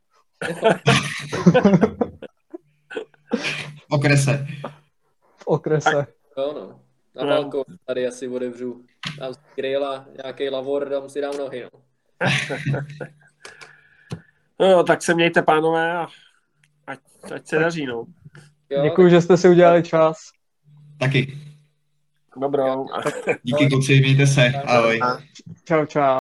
V okrese. V okrese. Jo, no. Na balkon tady asi otevřu. Dám si grill a nějaký lavor, dám si dám nohy, no. No, tak se mějte, pánové, a ať, ať se daří, no. Jo, Děkuji, že jste si udělali čas. Taky. Dobrou. Díky kluci, mějte se. Ahoj. Čau, čau.